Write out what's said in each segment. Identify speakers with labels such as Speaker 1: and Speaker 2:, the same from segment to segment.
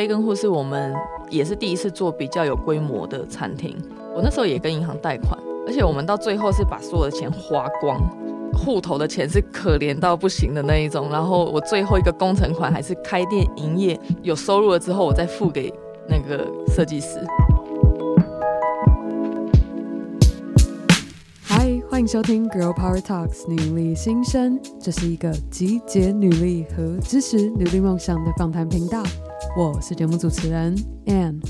Speaker 1: Bacon Hood 是我们也是第一次做比较有规模的餐厅。我那时候也跟银行贷款，而且我们到最后是把所有的钱花光，户头的钱是可怜到不行的那一种。然后我最后一个工程款还是开店营业有收入了之后，我再付给那个设计师。
Speaker 2: 嗨，欢迎收听 Girl Power Talks 女力新生，这是一个集结女力和支持女力梦想的访谈频道。我是节目主持人 Ann。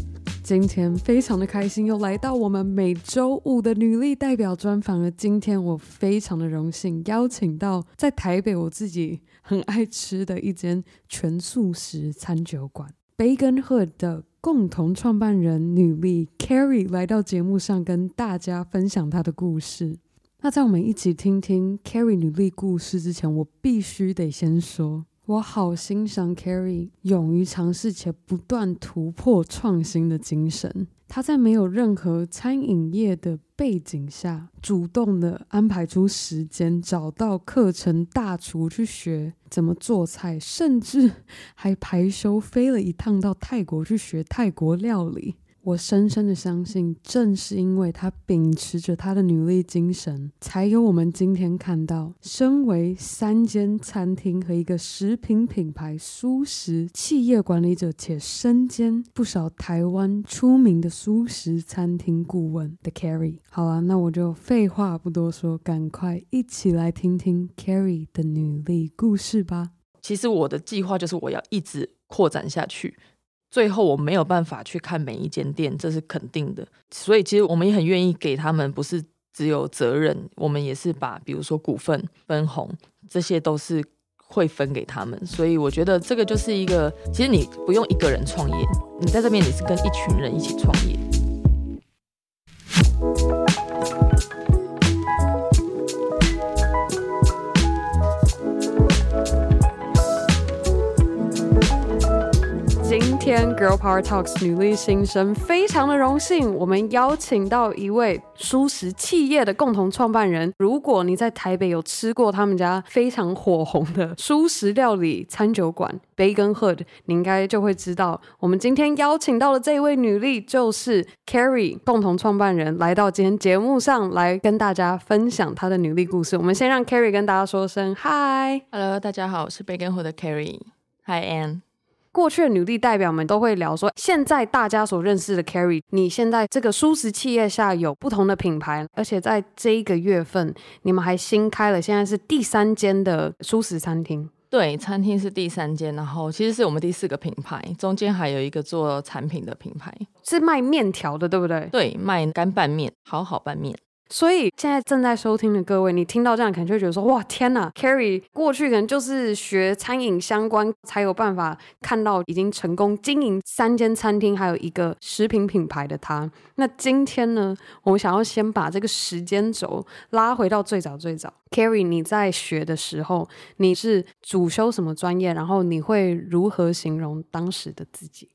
Speaker 2: 今天非常的开心，又来到我们每周五的女力代表专访了。今天我非常的荣幸，邀请到在台北我自己很爱吃的一间全素食餐酒馆 Bacon Hood 的共同创办人女力 Carrie 来到节目上，跟大家分享她的故事。那在我们一起听听 Carrie 女力故事之前，我必须得先说。我好欣赏 Carrie 勇于尝试且不断突破创新的精神。她在没有任何餐饮业的背景下，主动的安排出时间，找到课程大厨去学怎么做菜，甚至还排休飞了一趟到泰国去学泰国料理。我深深的相信，正是因为他秉持着他的女力精神，才有我们今天看到，身为三间餐厅和一个食品品牌素食企业管理者，且身兼不少台湾出名的素食餐厅顾问的 Carrie。好了，那我就废话不多说，赶快一起来听听 Carrie 的女力故事吧。
Speaker 1: 其实我的计划就是我要一直扩展下去。最后我没有办法去看每一间店，这是肯定的。所以其实我们也很愿意给他们，不是只有责任，我们也是把比如说股份分红，这些都是会分给他们。所以我觉得这个就是一个，其实你不用一个人创业，你在这边你是跟一群人一起创
Speaker 2: 业。天 Girl Power Talks 女力新生非常的荣幸，我们邀请到一位舒食企业的共同创办人。如果你在台北有吃过他们家非常火红的舒食料理餐酒馆 Bacon Hood，你应该就会知道，我们今天邀请到的这位女力就是 Carrie，共同创办人，来到今天节目上来跟大家分享她的女力故事。我们先让 Carrie 跟大家说声 Hi，Hello，
Speaker 1: 大家好，我是 Bacon Hood 的 Carrie，Hi Ann。
Speaker 2: 过去的女力代表们都会聊说，现在大家所认识的 Carrie，你现在这个舒适企业下有不同的品牌，而且在这一个月份，你们还新开了，现在是第三间的舒食餐厅。
Speaker 1: 对，餐厅是第三间，然后其实是我们第四个品牌，中间还有一个做产品的品牌，
Speaker 2: 是卖面条的，对不对？
Speaker 1: 对，卖干拌面，好好拌面。
Speaker 2: 所以现在正在收听的各位，你听到这样可能就会觉得说：哇，天哪！Carrie 过去可能就是学餐饮相关，才有办法看到已经成功经营三间餐厅，还有一个食品品牌的他。那今天呢，我们想要先把这个时间轴拉回到最早最早。Carrie，你在学的时候，你是主修什么专业？然后你会如何形容当时的自己？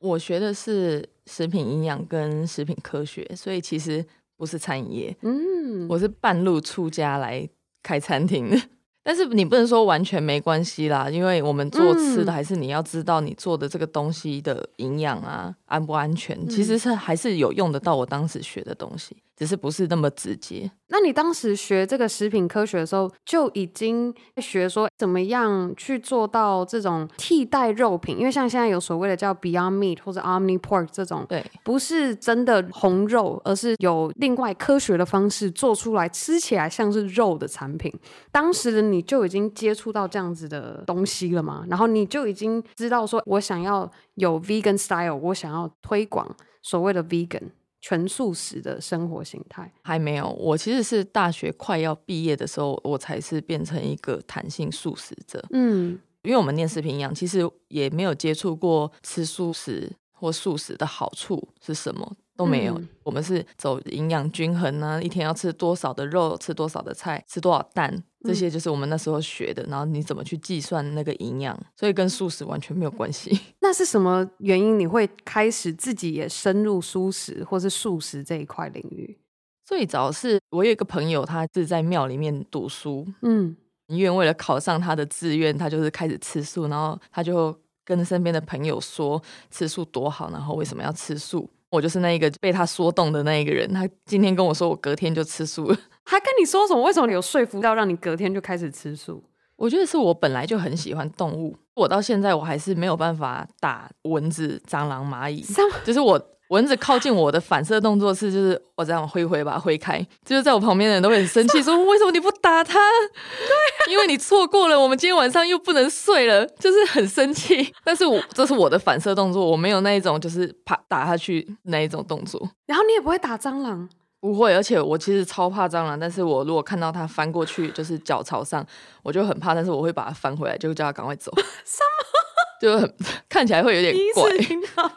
Speaker 1: 我学的是食品营养跟食品科学，所以其实。不是餐饮业，嗯，我是半路出家来开餐厅的，但是你不能说完全没关系啦，因为我们做吃的，还是你要知道你做的这个东西的营养啊，安不安全，其实是还是有用得到我当时学的东西。只是不是那么直接。
Speaker 2: 那你当时学这个食品科学的时候，就已经学说怎么样去做到这种替代肉品？因为像现在有所谓的叫 Beyond Meat 或者 Omni Pork 这种，
Speaker 1: 对，
Speaker 2: 不是真的红肉，而是有另外科学的方式做出来，吃起来像是肉的产品。当时的你就已经接触到这样子的东西了吗？然后你就已经知道说，我想要有 Vegan Style，我想要推广所谓的 Vegan。全素食的生活形态
Speaker 1: 还没有，我其实是大学快要毕业的时候，我才是变成一个弹性素食者。嗯，因为我们念食品营养，其实也没有接触过吃素食或素食的好处是什么。都没有，嗯、我们是走营养均衡呢、啊，一天要吃多少的肉，吃多少的菜，吃多少蛋，这些就是我们那时候学的。嗯、然后你怎么去计算那个营养，所以跟素食完全没有关系。
Speaker 2: 那是什么原因你会开始自己也深入素食或是素食这一块领域？
Speaker 1: 最早是我有一个朋友，他是在庙里面读书，嗯，因为为了考上他的志愿，他就是开始吃素，然后他就。跟身边的朋友说吃素多好，然后为什么要吃素。我就是那一个被他说动的那一个人。他今天跟我说，我隔天就吃素了。
Speaker 2: 他跟你说什么？为什么你有说服到让你隔天就开始吃素？
Speaker 1: 我觉得是我本来就很喜欢动物，我到现在我还是没有办法打蚊子、蟑螂、蚂蚁，就是我。蚊子靠近我的反射动作是，就是我这样挥挥把它挥开，就是在我旁边的人都会很生气，说为什么你不打它？对，因为你错过了，我们今天晚上又不能睡了，就是很生气。但是我这是我的反射动作，我没有那一种就是啪打下去那一种动作。
Speaker 2: 然后你也不会打蟑螂？
Speaker 1: 不会，而且我其实超怕蟑螂，但是我如果看到它翻过去，就是脚朝上，我就很怕，但是我会把它翻回来，就叫它赶快走。什么？就很看起来会有点怪。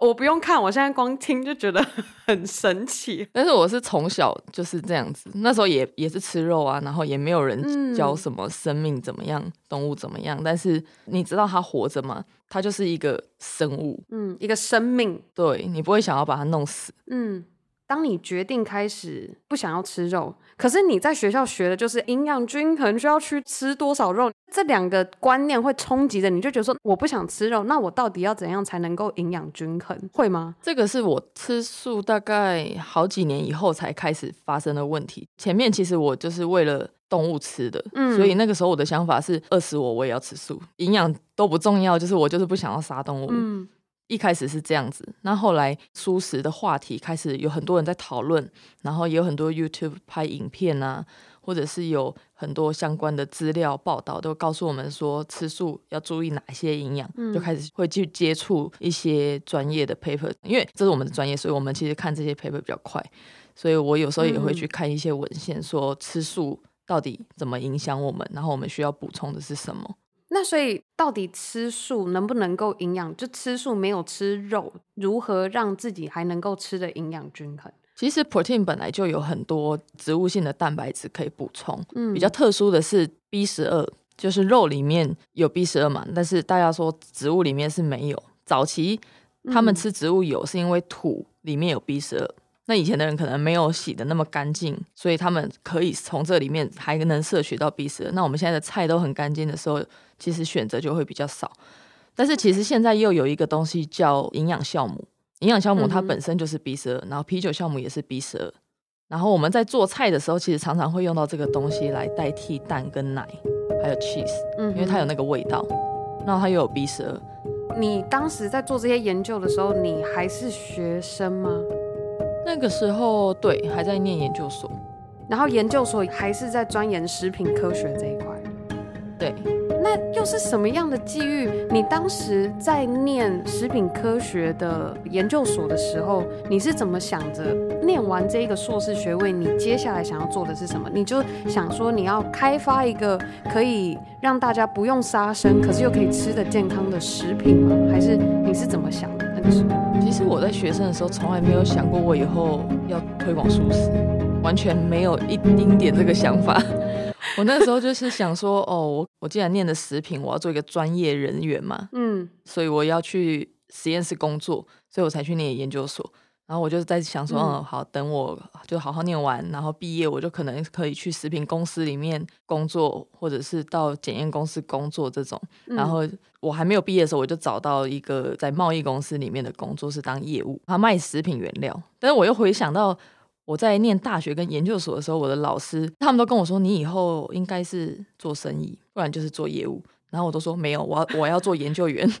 Speaker 2: 我不用看，我现在光听就觉得很神奇。
Speaker 1: 但是我是从小就是这样子，那时候也也是吃肉啊，然后也没有人教什么生命怎么样，嗯、动物怎么样。但是你知道它活着吗？它就是一个生物，
Speaker 2: 嗯，一个生命。
Speaker 1: 对，你不会想要把它弄死，
Speaker 2: 嗯。当你决定开始不想要吃肉，可是你在学校学的就是营养均衡，需要去吃多少肉，这两个观念会冲击着你，就觉得说我不想吃肉，那我到底要怎样才能够营养均衡？会吗？
Speaker 1: 这个是我吃素大概好几年以后才开始发生的问题。前面其实我就是为了动物吃的，嗯，所以那个时候我的想法是饿死我我也要吃素，营养都不重要，就是我就是不想要杀动物。嗯。一开始是这样子，那后来素食的话题开始有很多人在讨论，然后也有很多 YouTube 拍影片啊，或者是有很多相关的资料报道，都告诉我们说吃素要注意哪些营养，嗯、就开始会去接触一些专业的 paper，因为这是我们的专业，所以我们其实看这些 paper 比较快，所以我有时候也会去看一些文献，说吃素到底怎么影响我们，然后我们需要补充的是什么。
Speaker 2: 那所以，到底吃素能不能够营养？就吃素没有吃肉，如何让自己还能够吃的营养均衡？
Speaker 1: 其实 protein 本来就有很多植物性的蛋白质可以补充。嗯，比较特殊的是 B 十二，就是肉里面有 B 十二嘛，但是大家说植物里面是没有。早期他们吃植物有，是因为土里面有 B 十二。那以前的人可能没有洗的那么干净，所以他们可以从这里面还能摄取到 B 十二。那我们现在的菜都很干净的时候，其实选择就会比较少。但是其实现在又有一个东西叫营养酵母，营养酵母它本身就是 B 十二，然后啤酒酵母也是 B 十二。然后我们在做菜的时候，其实常常会用到这个东西来代替蛋跟奶，还有 cheese，因为它有那个味道，然后它又有 B 十二。
Speaker 2: 你当时在做这些研究的时候，你还是学生吗？
Speaker 1: 那个时候，对，还在念研究所，
Speaker 2: 然后研究所还是在钻研食品科学这一块。
Speaker 1: 对，
Speaker 2: 那又是什么样的际遇？你当时在念食品科学的研究所的时候，你是怎么想着念完这个硕士学位，你接下来想要做的是什么？你就想说你要开发一个可以让大家不用杀生，可是又可以吃的健康的食品吗？还是你是怎么想的？
Speaker 1: 其实我在学生的时候，从来没有想过我以后要推广素食，完全没有一丁点这个想法。我那时候就是想说，哦，我我既然念的食品，我要做一个专业人员嘛，嗯，所以我要去实验室工作，所以我才去念研究所。然后我就在想说，嗯，好，等我就好好念完，然后毕业，我就可能可以去食品公司里面工作，或者是到检验公司工作这种。然后我还没有毕业的时候，我就找到一个在贸易公司里面的工作，是当业务，他卖食品原料。但是我又回想到我在念大学跟研究所的时候，我的老师他们都跟我说，你以后应该是做生意，不然就是做业务。然后我都说没有，我要我要做研究员。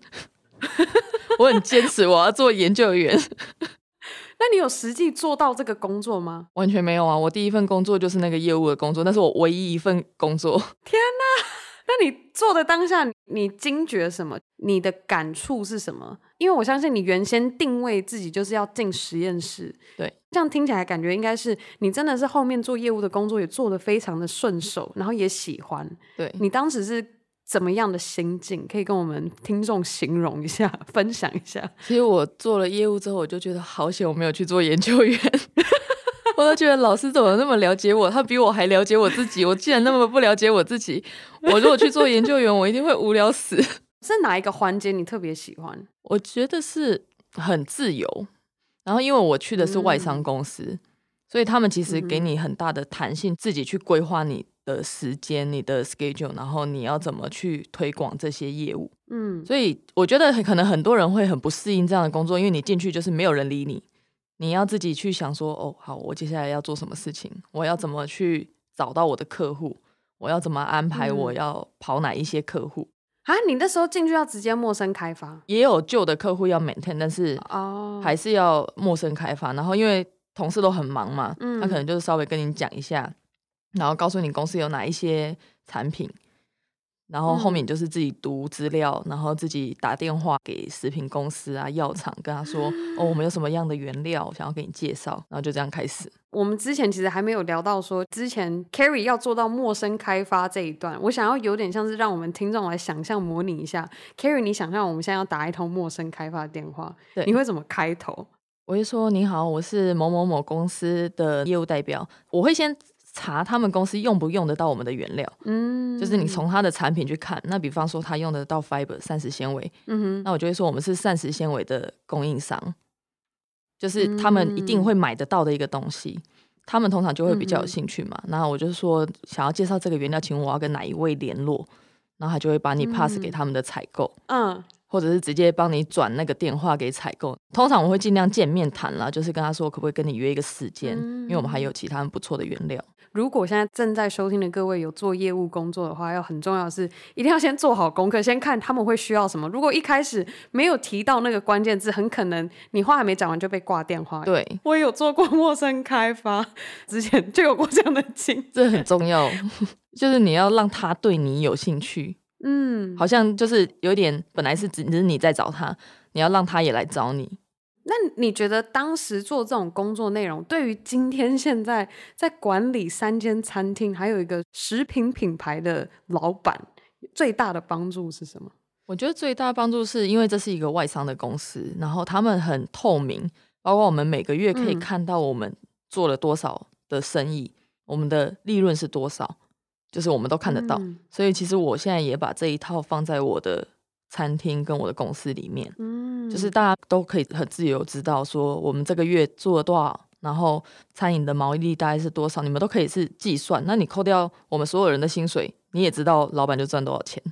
Speaker 1: 我很坚持，我要做研究员。
Speaker 2: 那你有实际做到这个工作吗？
Speaker 1: 完全没有啊！我第一份工作就是那个业务的工作，那是我唯一一份工作。
Speaker 2: 天哪！那你做的当下，你惊觉什么？你的感触是什么？因为我相信你原先定位自己就是要进实验室，
Speaker 1: 对，
Speaker 2: 这样听起来感觉应该是你真的是后面做业务的工作也做得非常的顺手，然后也喜欢。
Speaker 1: 对，
Speaker 2: 你当时是。怎么样的心境可以跟我们听众形容一下，分享一下？
Speaker 1: 其实我做了业务之后，我就觉得好险我没有去做研究员。我都觉得老师怎么那么了解我？他比我还了解我自己。我既然那么不了解我自己，我如果去做研究员，我一定会无聊死。
Speaker 2: 是哪一个环节你特别喜欢？
Speaker 1: 我觉得是很自由。然后因为我去的是外商公司，嗯、所以他们其实给你很大的弹性，自己去规划你的时间、你的 schedule，然后你要怎么去推广这些业务。嗯，所以我觉得可能很多人会很不适应这样的工作，因为你进去就是没有人理你，你要自己去想说，哦，好，我接下来要做什么事情，我要怎么去找到我的客户，我要怎么安排，我要跑哪一些客户。
Speaker 2: 啊，你那时候进去要直接陌生开发，
Speaker 1: 也有旧的客户要 maintain，但是哦，还是要陌生开发。然后因为同事都很忙嘛，嗯，他可能就是稍微跟你讲一下，然后告诉你公司有哪一些产品。然后后面就是自己读资料，嗯、然后自己打电话给食品公司啊、药厂，跟他说：“哦，我们有什么样的原料想要给你介绍。”然后就这样开始。
Speaker 2: 我们之前其实还没有聊到说，之前 Carrie 要做到陌生开发这一段，我想要有点像是让我们听众来想象模拟一下。Carrie，你想象我们现在要打一通陌生开发电话，对，你会怎么开头？
Speaker 1: 我会说：“你好，我是某某某公司的业务代表。”我会先。查他们公司用不用得到我们的原料，嗯，就是你从他的产品去看，那比方说他用得到 fiber 膳食纤维，嗯哼，那我就会说我们是膳食纤维的供应商，就是他们一定会买得到的一个东西，嗯、他们通常就会比较有兴趣嘛。那、嗯、我就说想要介绍这个原料，请问我要跟哪一位联络，然后他就会把你 pass 给他们的采购，嗯，或者是直接帮你转那个电话给采购。通常我会尽量见面谈啦，就是跟他说可不可以跟你约一个时间，嗯、因为我们还有其他不错的原料。
Speaker 2: 如果现在正在收听的各位有做业务工作的话，要很重要的是一定要先做好功课，先看他们会需要什么。如果一开始没有提到那个关键字，很可能你话还没讲完就被挂电话。
Speaker 1: 对，
Speaker 2: 我也有做过 陌生开发，之前就有过这样的经历。
Speaker 1: 这很重要，就是你要让他对你有兴趣。嗯，好像就是有点本来是只是你在找他，你要让他也来找你。
Speaker 2: 那你觉得当时做这种工作内容，对于今天现在在管理三间餐厅，还有一个食品品牌的老板，最大的帮助是什么？
Speaker 1: 我觉得最大的帮助是因为这是一个外商的公司，然后他们很透明，包括我们每个月可以看到我们做了多少的生意，嗯、我们的利润是多少，就是我们都看得到。嗯、所以其实我现在也把这一套放在我的。餐厅跟我的公司里面，嗯，就是大家都可以很自由知道说我们这个月做了多少，然后餐饮的毛利率大概是多少，你们都可以是计算。那你扣掉我们所有人的薪水，你也知道老板就赚多少钱。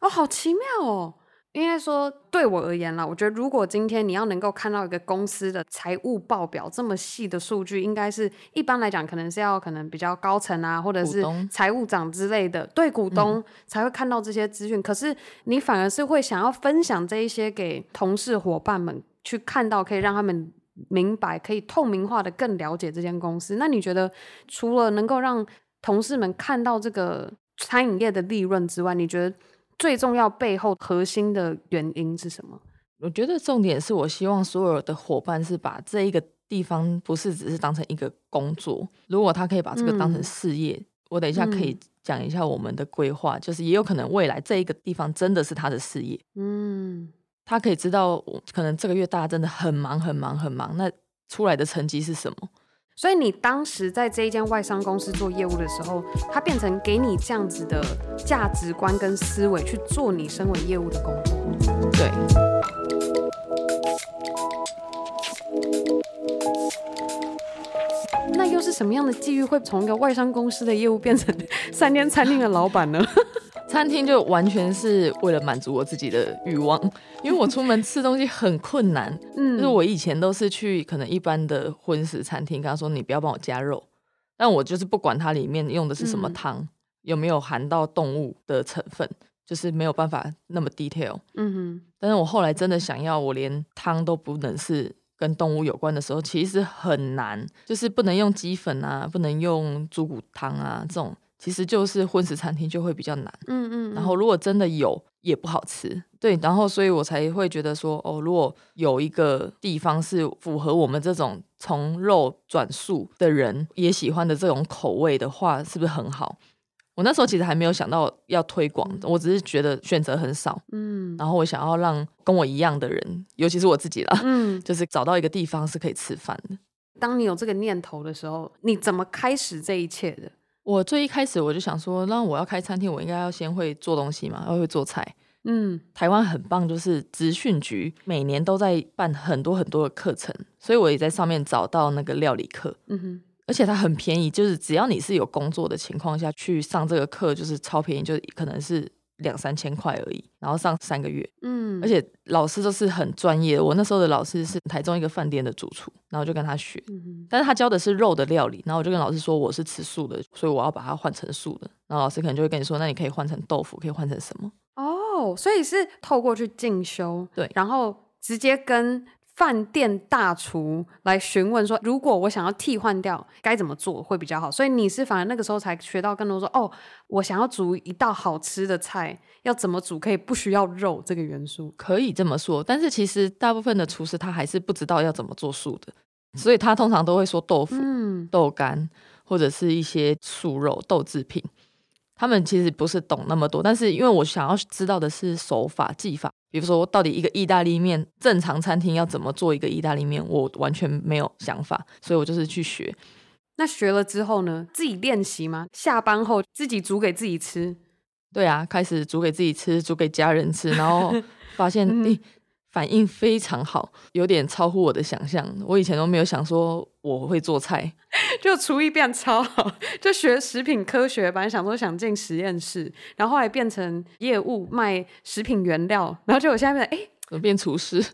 Speaker 2: 哦，好奇妙哦。应该说，对我而言啦，我觉得如果今天你要能够看到一个公司的财务报表这么细的数据，应该是一般来讲，可能是要可能比较高层啊，或者是财务长之类的，对股东才会看到这些资讯。嗯、可是你反而是会想要分享这一些给同事伙伴们去看到，可以让他们明白，可以透明化的更了解这间公司。那你觉得，除了能够让同事们看到这个餐饮业的利润之外，你觉得？最重要背后核心的原因是什么？
Speaker 1: 我觉得重点是我希望所有的伙伴是把这一个地方不是只是当成一个工作，如果他可以把这个当成事业，嗯、我等一下可以讲一下我们的规划，嗯、就是也有可能未来这一个地方真的是他的事业。嗯，他可以知道，可能这个月大家真的很忙很忙很忙，那出来的成绩是什么？
Speaker 2: 所以你当时在这一间外商公司做业务的时候，它变成给你这样子的价值观跟思维去做你身为业务的工作。
Speaker 1: 对。
Speaker 2: 那又是什么样的际遇会从一个外商公司的业务变成三间餐厅的老板呢？
Speaker 1: 餐厅就完全是为了满足我自己的欲望，因为我出门吃东西很困难。嗯，就是我以前都是去可能一般的荤食餐厅，跟他说你不要帮我加肉，但我就是不管它里面用的是什么汤，嗯、有没有含到动物的成分，就是没有办法那么 detail。嗯哼，但是我后来真的想要，我连汤都不能是跟动物有关的时候，其实很难，就是不能用鸡粉啊，不能用猪骨汤啊这种。其实就是荤食餐厅就会比较难，嗯，嗯嗯，然后如果真的有也不好吃，对，然后所以我才会觉得说，哦，如果有一个地方是符合我们这种从肉转素的人也喜欢的这种口味的话，是不是很好？我那时候其实还没有想到要推广，我只是觉得选择很少，嗯，然后我想要让跟我一样的人，尤其是我自己啦，嗯，就是找到一个地方是可以吃饭的。
Speaker 2: 当你有这个念头的时候，你怎么开始这一切的？
Speaker 1: 我最一开始我就想说，那我要开餐厅，我应该要先会做东西嘛，要会做菜。嗯，台湾很棒，就是资讯局每年都在办很多很多的课程，所以我也在上面找到那个料理课。嗯哼，而且它很便宜，就是只要你是有工作的情况下去上这个课，就是超便宜，就可能是两三千块而已，然后上三个月，嗯，而且老师都是很专业的。我那时候的老师是台中一个饭店的主厨，然后就跟他学，嗯，但是他教的是肉的料理，然后我就跟老师说我是吃素的，所以我要把它换成素的，然后老师可能就会跟你说，那你可以换成豆腐，可以换成什么？
Speaker 2: 哦，所以是透过去进修，
Speaker 1: 对，
Speaker 2: 然后直接跟。饭店大厨来询问说：“如果我想要替换掉，该怎么做会比较好？”所以你是反而那个时候才学到更多说：“哦，我想要煮一道好吃的菜，要怎么煮可以不需要肉这个元素？”
Speaker 1: 可以这么说，但是其实大部分的厨师他还是不知道要怎么做素的，所以他通常都会说豆腐、嗯、豆干或者是一些素肉豆制品。他们其实不是懂那么多，但是因为我想要知道的是手法技法，比如说到底一个意大利面正常餐厅要怎么做一个意大利面，我完全没有想法，所以我就是去学。
Speaker 2: 那学了之后呢？自己练习吗？下班后自己煮给自己吃？
Speaker 1: 对啊，开始煮给自己吃，煮给家人吃，然后 发现，嗯欸反应非常好，有点超乎我的想象。我以前都没有想说我会做菜，
Speaker 2: 就厨艺变超好，就学食品科学。本来想说想进实验室，然后后来变成业务卖食品原料，然后就我现在变哎，
Speaker 1: 怎么变厨师？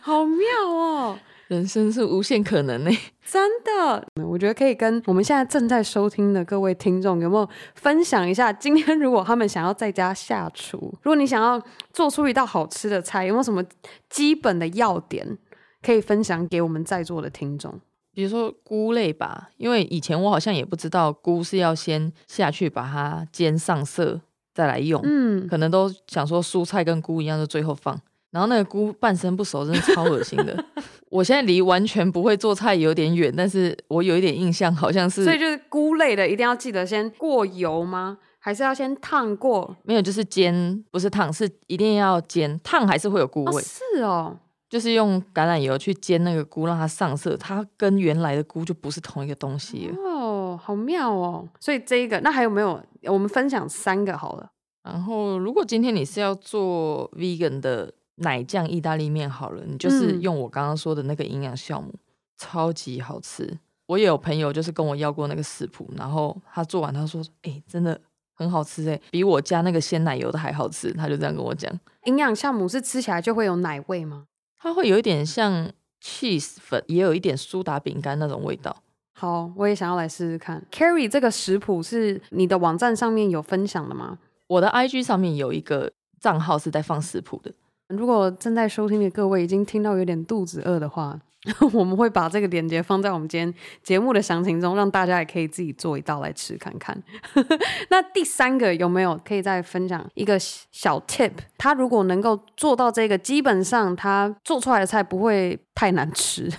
Speaker 2: 好妙哦！
Speaker 1: 人生是无限可能呢，
Speaker 2: 真的。我觉得可以跟我们现在正在收听的各位听众，有没有分享一下？今天如果他们想要在家下厨，如果你想要做出一道好吃的菜，有没有什么基本的要点可以分享给我们在座的听众？
Speaker 1: 比如说菇类吧，因为以前我好像也不知道菇是要先下去把它煎上色再来用，嗯，可能都想说蔬菜跟菇一样，就最后放。然后那个菇半生不熟，真的超恶心的。我现在离完全不会做菜有点远，但是我有一点印象，好像是。
Speaker 2: 所以就是菇类的，一定要记得先过油吗？还是要先烫过？
Speaker 1: 没有，就是煎，不是烫，是一定要煎。烫还是会有菇味。哦
Speaker 2: 是哦，
Speaker 1: 就是用橄榄油去煎那个菇，让它上色，它跟原来的菇就不是同一个东西。
Speaker 2: 哦，好妙哦。所以这一个，那还有没有？我们分享三个好了。
Speaker 1: 然后，如果今天你是要做 vegan 的。奶酱意大利面好了，你就是用我刚刚说的那个营养酵母，嗯，超级好吃。我也有朋友就是跟我要过那个食谱，然后他做完他说：“哎，欸，真的很好吃哎，比我加那个鲜奶油的还好吃。”他就这样跟我讲。
Speaker 2: 营养酵母是吃起来就会有奶味吗？
Speaker 1: 它会有一点像 cheese 粉，也有一点苏打饼干那种味道。
Speaker 2: 好，我也想要来试试看。Carrie 这个食谱是你的网站上面有分享的吗？
Speaker 1: 我的 IG 上面有一个账号是在放食谱的。
Speaker 2: 如果正在收听的各位已经听到有点肚子饿的话，我们会把这个链接放在我们今天节目的详情中，让大家也可以自己做一道来吃看看。那第三个有没有可以再分享一个小 tip？他如果能够做到这个，基本上他做出来的菜不会太难吃。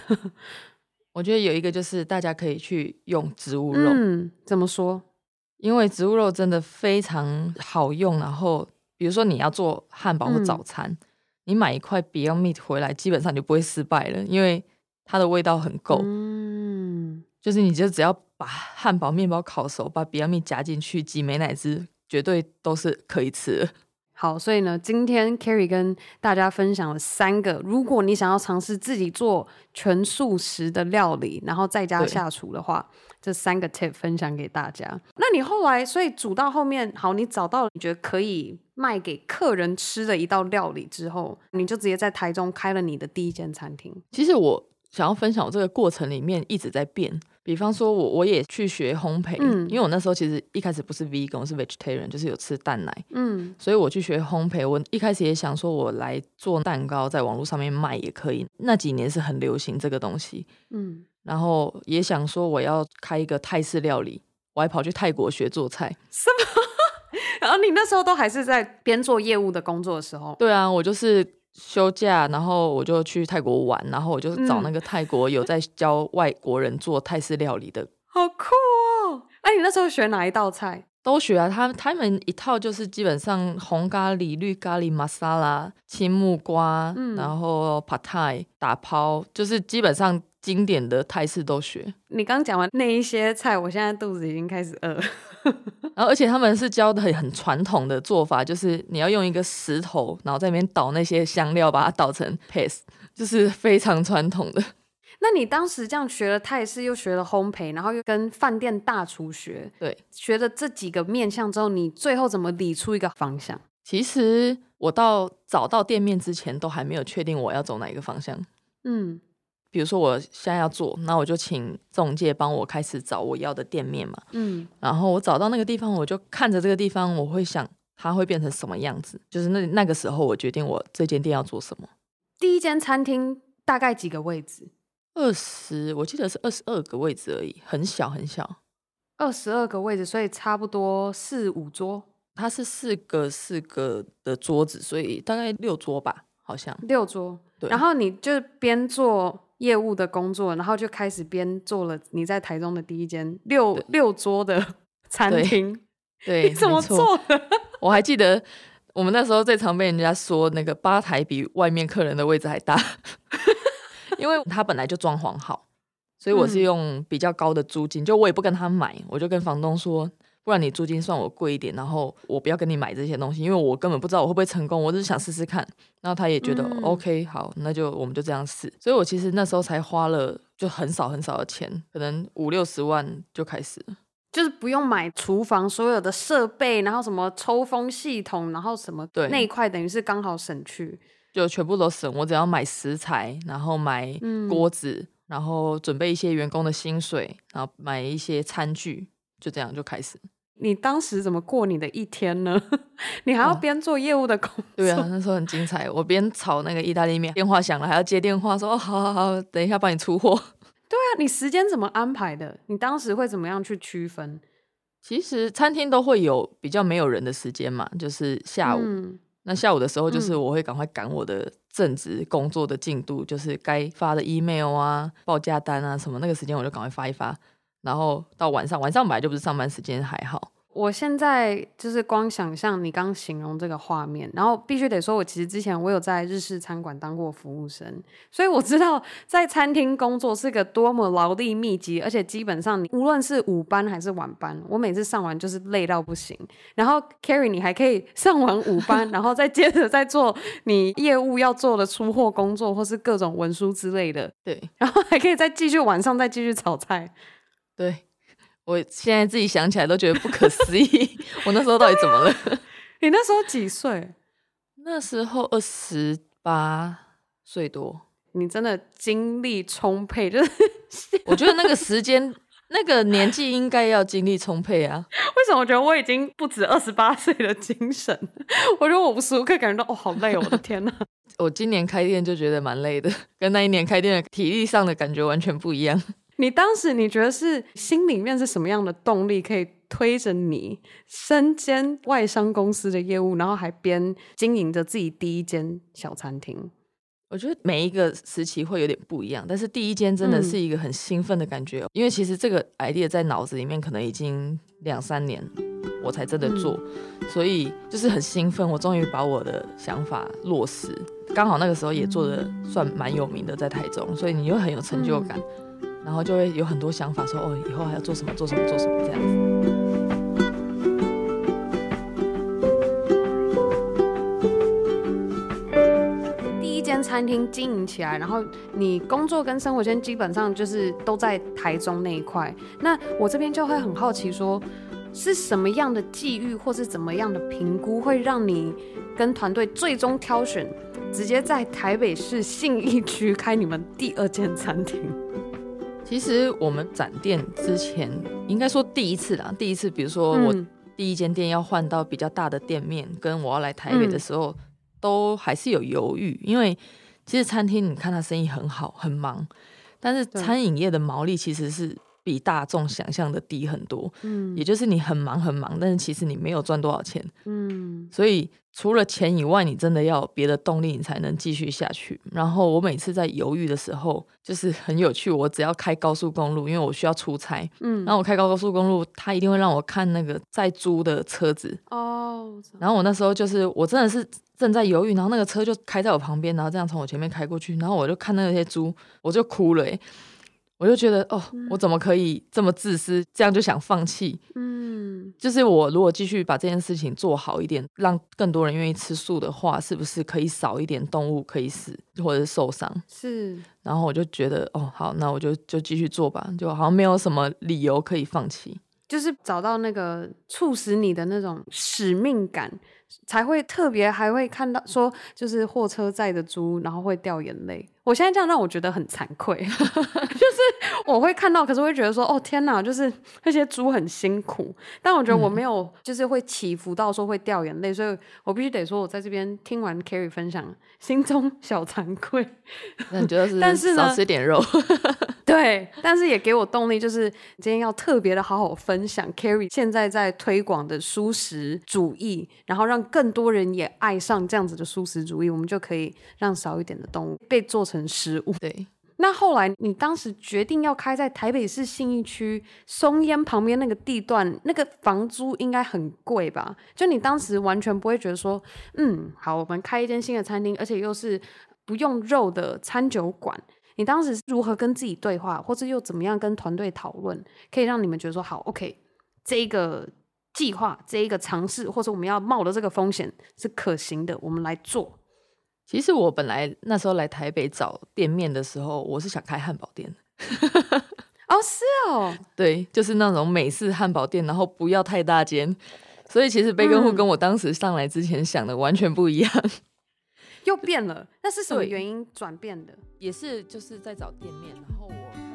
Speaker 1: 我觉得有一个就是大家可以去用植物肉。
Speaker 2: 嗯，怎么说？
Speaker 1: 因为植物肉真的非常好用。然后比如说你要做汉堡或早餐。嗯你买一块 Beyond Meat 回来，基本上就不会失败了，因为它的味道很够。嗯，就是你就只要把汉堡面包烤熟，把 Beyond Meat 夹进去，挤美奶滋，绝对都是可以吃的。
Speaker 2: 好，所以呢，今天 Carrie 跟大家分享了三个，如果你想要尝试自己做全素食的料理，然后在家下厨的话，这三个 tip 分享给大家。那你后来，所以煮到后面，好，你找到了你觉得可以。卖给客人吃的一道料理之后，你就直接在台中开了你的第一间餐厅。
Speaker 1: 其实我想要分享，我这个过程里面一直在变。比方说，我我也去学烘焙，嗯，因为我那时候其实一开始不是 vegan，我是 vegetarian，就是有吃蛋奶，嗯，所以我去学烘焙。我一开始也想说，我来做蛋糕，在网络上面卖也可以。那几年是很流行这个东西，嗯，然后也想说我要开一个泰式料理，我还跑去泰国学做菜。
Speaker 2: 什么？然后你那时候都还是在边做业务的工作的时候？
Speaker 1: 对啊，我就是休假，然后我就去泰国玩，然后我就是找那个泰国有在教外国人做泰式料理的，嗯、
Speaker 2: 好酷哦！哎，你那时候学哪一道菜？
Speaker 1: 都学啊，他他们一套就是基本上红咖喱、绿咖喱、玛莎拉、青木瓜，嗯、然后 Pad Thai 打抛，就是基本上经典的泰式都学。
Speaker 2: 你刚讲完那一些菜，我现在肚子已经开始饿。
Speaker 1: 然后，而且他们是教的很很传统的做法，就是你要用一个石头，然后在里面捣那些香料，把它捣成 paste，就是非常传统的。
Speaker 2: 那你当时这样学了泰式，又学了烘焙，然后又跟饭店大厨学，
Speaker 1: 对，
Speaker 2: 学了这几个面向之后，你最后怎么理出一个方向？
Speaker 1: 其实我到找到店面之前，都还没有确定我要走哪一个方向。
Speaker 2: 嗯，
Speaker 1: 比如说我现在要做，那我就请中介帮我开始找我要的店面嘛。
Speaker 2: 嗯，
Speaker 1: 然后我找到那个地方，我就看着这个地方，我会想它会变成什么样子。就是那那个时候，我决定我这间店要做什么。
Speaker 2: 第一间餐厅大概几个位置？
Speaker 1: 二十，我记得是二十二个位置而已，很小很小。
Speaker 2: 二十二个位置，所以差不多四五桌。
Speaker 1: 它是四个四个的桌子，所以大概六桌吧，好像
Speaker 2: 六桌。
Speaker 1: 对。
Speaker 2: 然后你就边做业务的工作，然后就开始边做了你在台中的第一间六六桌的 餐厅。
Speaker 1: 对，对
Speaker 2: 你怎么做的？
Speaker 1: 我还记得我们那时候最常被人家说，那个吧台比外面客人的位置还大。因为他本来就装潢好，所以我是用比较高的租金，嗯、就我也不跟他买，我就跟房东说，不然你租金算我贵一点，然后我不要跟你买这些东西，因为我根本不知道我会不会成功，我只是想试试看。然后他也觉得、嗯、OK，好，那就我们就这样试。所以我其实那时候才花了就很少很少的钱，可能五六十万就开始了，
Speaker 2: 就是不用买厨房所有的设备，然后什么抽风系统，然后什么对那一块等于是刚好省去。
Speaker 1: 就全部都省，我只要买食材，然后买锅子，嗯、然后准备一些员工的薪水，然后买一些餐具，就这样就开始。
Speaker 2: 你当时怎么过你的一天呢？你还要边做业务的工作？
Speaker 1: 哦、对啊，那时候很精彩。我边炒那个意大利面，电话响了还要接电话，说哦，好好好，等一下帮你出货。
Speaker 2: 对啊，你时间怎么安排的？你当时会怎么样去区分？
Speaker 1: 其实餐厅都会有比较没有人的时间嘛，就是下午。嗯那下午的时候，就是我会赶快赶我的正职工作的进度，嗯、就是该发的 email 啊、报价单啊什么，那个时间我就赶快发一发，然后到晚上，晚上本来就不是上班时间，还好。
Speaker 2: 我现在就是光想象你刚形容这个画面，然后必须得说，我其实之前我有在日式餐馆当过服务生，所以我知道在餐厅工作是个多么劳力密集，而且基本上你无论是午班还是晚班，我每次上完就是累到不行。然后 Carrie，你还可以上完午班，然后再接着再做你业务要做的出货工作，或是各种文书之类的。
Speaker 1: 对，
Speaker 2: 然后还可以再继续晚上再继续炒菜。
Speaker 1: 对。我现在自己想起来都觉得不可思议，我那时候到底怎么了？
Speaker 2: 你那时候几岁？
Speaker 1: 那时候二十八岁多。
Speaker 2: 你真的精力充沛，就是
Speaker 1: 我觉得那个时间、那个年纪应该要精力充沛啊。
Speaker 2: 为什么我觉得我已经不止二十八岁的精神？我觉得我无时无刻感觉到哦，好累哦，我的天哪！
Speaker 1: 我今年开店就觉得蛮累的，跟那一年开店的体力上的感觉完全不一样。
Speaker 2: 你当时你觉得是心里面是什么样的动力，可以推着你身兼外商公司的业务，然后还边经营着自己第一间小餐厅？
Speaker 1: 我觉得每一个时期会有点不一样，但是第一间真的是一个很兴奋的感觉，嗯、因为其实这个 idea 在脑子里面可能已经两三年，我才真的做，嗯、所以就是很兴奋，我终于把我的想法落实。刚好那个时候也做的算蛮有名的，在台中，所以你又很有成就感。嗯然后就会有很多想法，说哦，以后还要做什么，做什么，做什么这样子。
Speaker 2: 第一间餐厅经营起来，然后你工作跟生活圈基本上就是都在台中那一块。那我这边就会很好奇说，说是什么样的际遇，或是怎么样的评估，会让你跟团队最终挑选，直接在台北市信义区开你们第二间餐厅？
Speaker 1: 其实我们展店之前，应该说第一次啦，第一次，比如说我第一间店要换到比较大的店面，跟我要来台北的时候，嗯、都还是有犹豫，因为其实餐厅你看它生意很好，很忙，但是餐饮业的毛利其实是。比大众想象的低很多，嗯，也就是你很忙很忙，但是其实你没有赚多少钱，嗯，所以除了钱以外，你真的要有别的动力，你才能继续下去。然后我每次在犹豫的时候，就是 很有趣，我只要开高速公路，因为我需要出差，嗯，然后我开高速公路，他一定会让我看那个在租的车子，哦，然后我那时候就是我真的是正在犹豫，然后那个车就开在我旁边，然后这样从我前面开过去，然后我就看那些猪，我就哭了，欸我就觉得哦，我怎么可以这么自私，这样就想放弃？嗯，就是我如果继续把这件事情做好一点，让更多人愿意吃素的话，是不是可以少一点动物可以死或者是受伤？
Speaker 2: 是。
Speaker 1: 然后我就觉得哦，好，那我就就继续做吧，就好像没有什么理由可以放弃。
Speaker 2: 就是找到那个促使你的那种使命感，才会特别还会看到说，就是货车载的猪，然后会掉眼泪。我现在这样让我觉得很惭愧，就是我会看到，可是我会觉得说，哦天哪，就是那些猪很辛苦，但我觉得我没有，就是会起伏到说会掉眼泪，嗯、所以我必须得说，我在这边听完 Kerry 分享，心中小惭愧。
Speaker 1: 那你觉得是？但是少吃点肉。
Speaker 2: 对，但是也给我动力，就是今天要特别的好好分享 Kerry 现在在推广的蔬食主义，然后让更多人也爱上这样子的蔬食主义，我们就可以让少一点的动物被做成。食物。
Speaker 1: 对，
Speaker 2: 那后来你当时决定要开在台北市信义区松烟旁边那个地段，那个房租应该很贵吧？就你当时完全不会觉得说，嗯，好，我们开一间新的餐厅，而且又是不用肉的餐酒馆。你当时是如何跟自己对话，或者又怎么样跟团队讨论，可以让你们觉得说，好，OK，这一个计划，这一个尝试，或者我们要冒的这个风险是可行的，我们来做。
Speaker 1: 其实我本来那时候来台北找店面的时候，我是想开汉堡店。
Speaker 2: 哦，是哦，
Speaker 1: 对，就是那种美式汉堡店，然后不要太大间。所以其实贝根户跟我当时上来之前想的完全不一样，嗯、
Speaker 2: 又变了。那是什么原因转变的？
Speaker 1: 也是就是在找店面，然后我。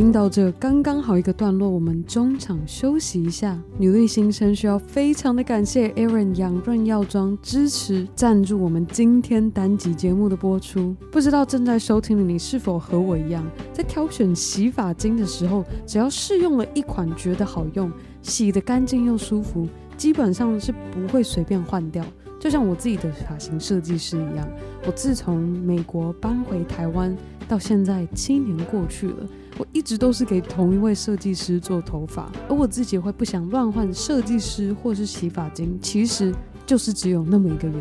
Speaker 2: 听到这刚刚好一个段落，我们中场休息一下。女力新生需要非常的感谢 Aaron 养润药妆支持赞助我们今天单集节目的播出。不知道正在收听的你是否和我一样，在挑选洗发精的时候，只要试用了一款觉得好用、洗得干净又舒服，基本上是不会随便换掉。就像我自己的发型设计师一样，我自从美国搬回台湾到现在七年过去了。我一直都是给同一位设计师做头发，而我自己会不想乱换设计师或是洗发精，其实就是只有那么一个原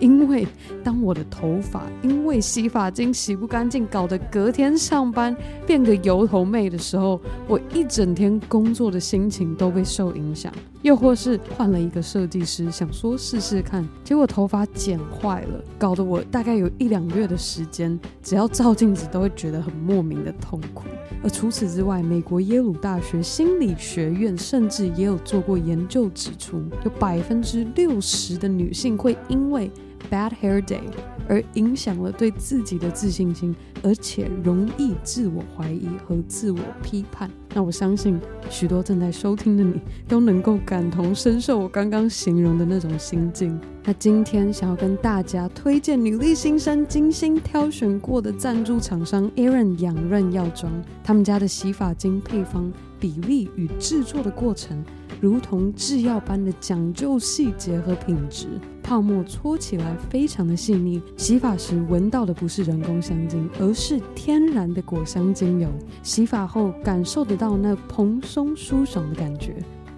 Speaker 2: 因，因为当我的头发因为洗发精洗不干净，搞得隔天上班变个油头妹的时候，我一整天工作的心情都被受影响。又或是换了一个设计师，想说试试看，结果头发剪坏了，搞得我大概有一两个月的时间，只要照镜子都会觉得很莫名的痛苦。而除此之外，美国耶鲁大学心理学院甚至也有做过研究，指出有百分之六十的女性会因为 bad hair day 而影响了对自己的自信心，而且容易自我怀疑和自我批判。那我相信许多正在收听的你都能够感同身受我刚刚形容的那种心境。那今天想要跟大家推荐女力新生精心挑选过的赞助厂商 Aaron 养润药妆，他们家的洗发精配方比例与制作的过程，如同制药般的讲究细节和品质。泡沫搓起来非常的细腻，洗发时闻到的不是人工香精，而是天然的果香精油。洗发后感受得到那蓬松舒爽的感觉。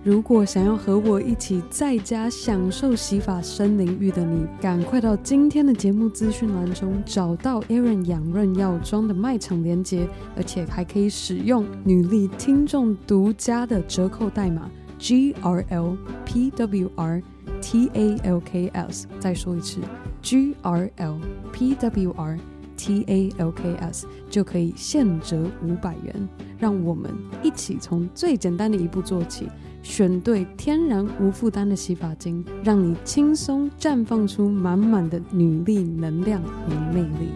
Speaker 2: 如果想要和我一起在家享受洗发森林浴的你，赶快到今天的节目资讯栏中找到 Aaron 养润药妆的卖场链接，而且还可以使用女力听众独家的折扣代码 G R L P W R。T A L K S，再说一次，G R L P W R T A L K S 就可以现折五百元。让我们一起从最简单的一步做起，选对天然无负担的洗发精，让你轻松绽放出满满的女力能量和魅力。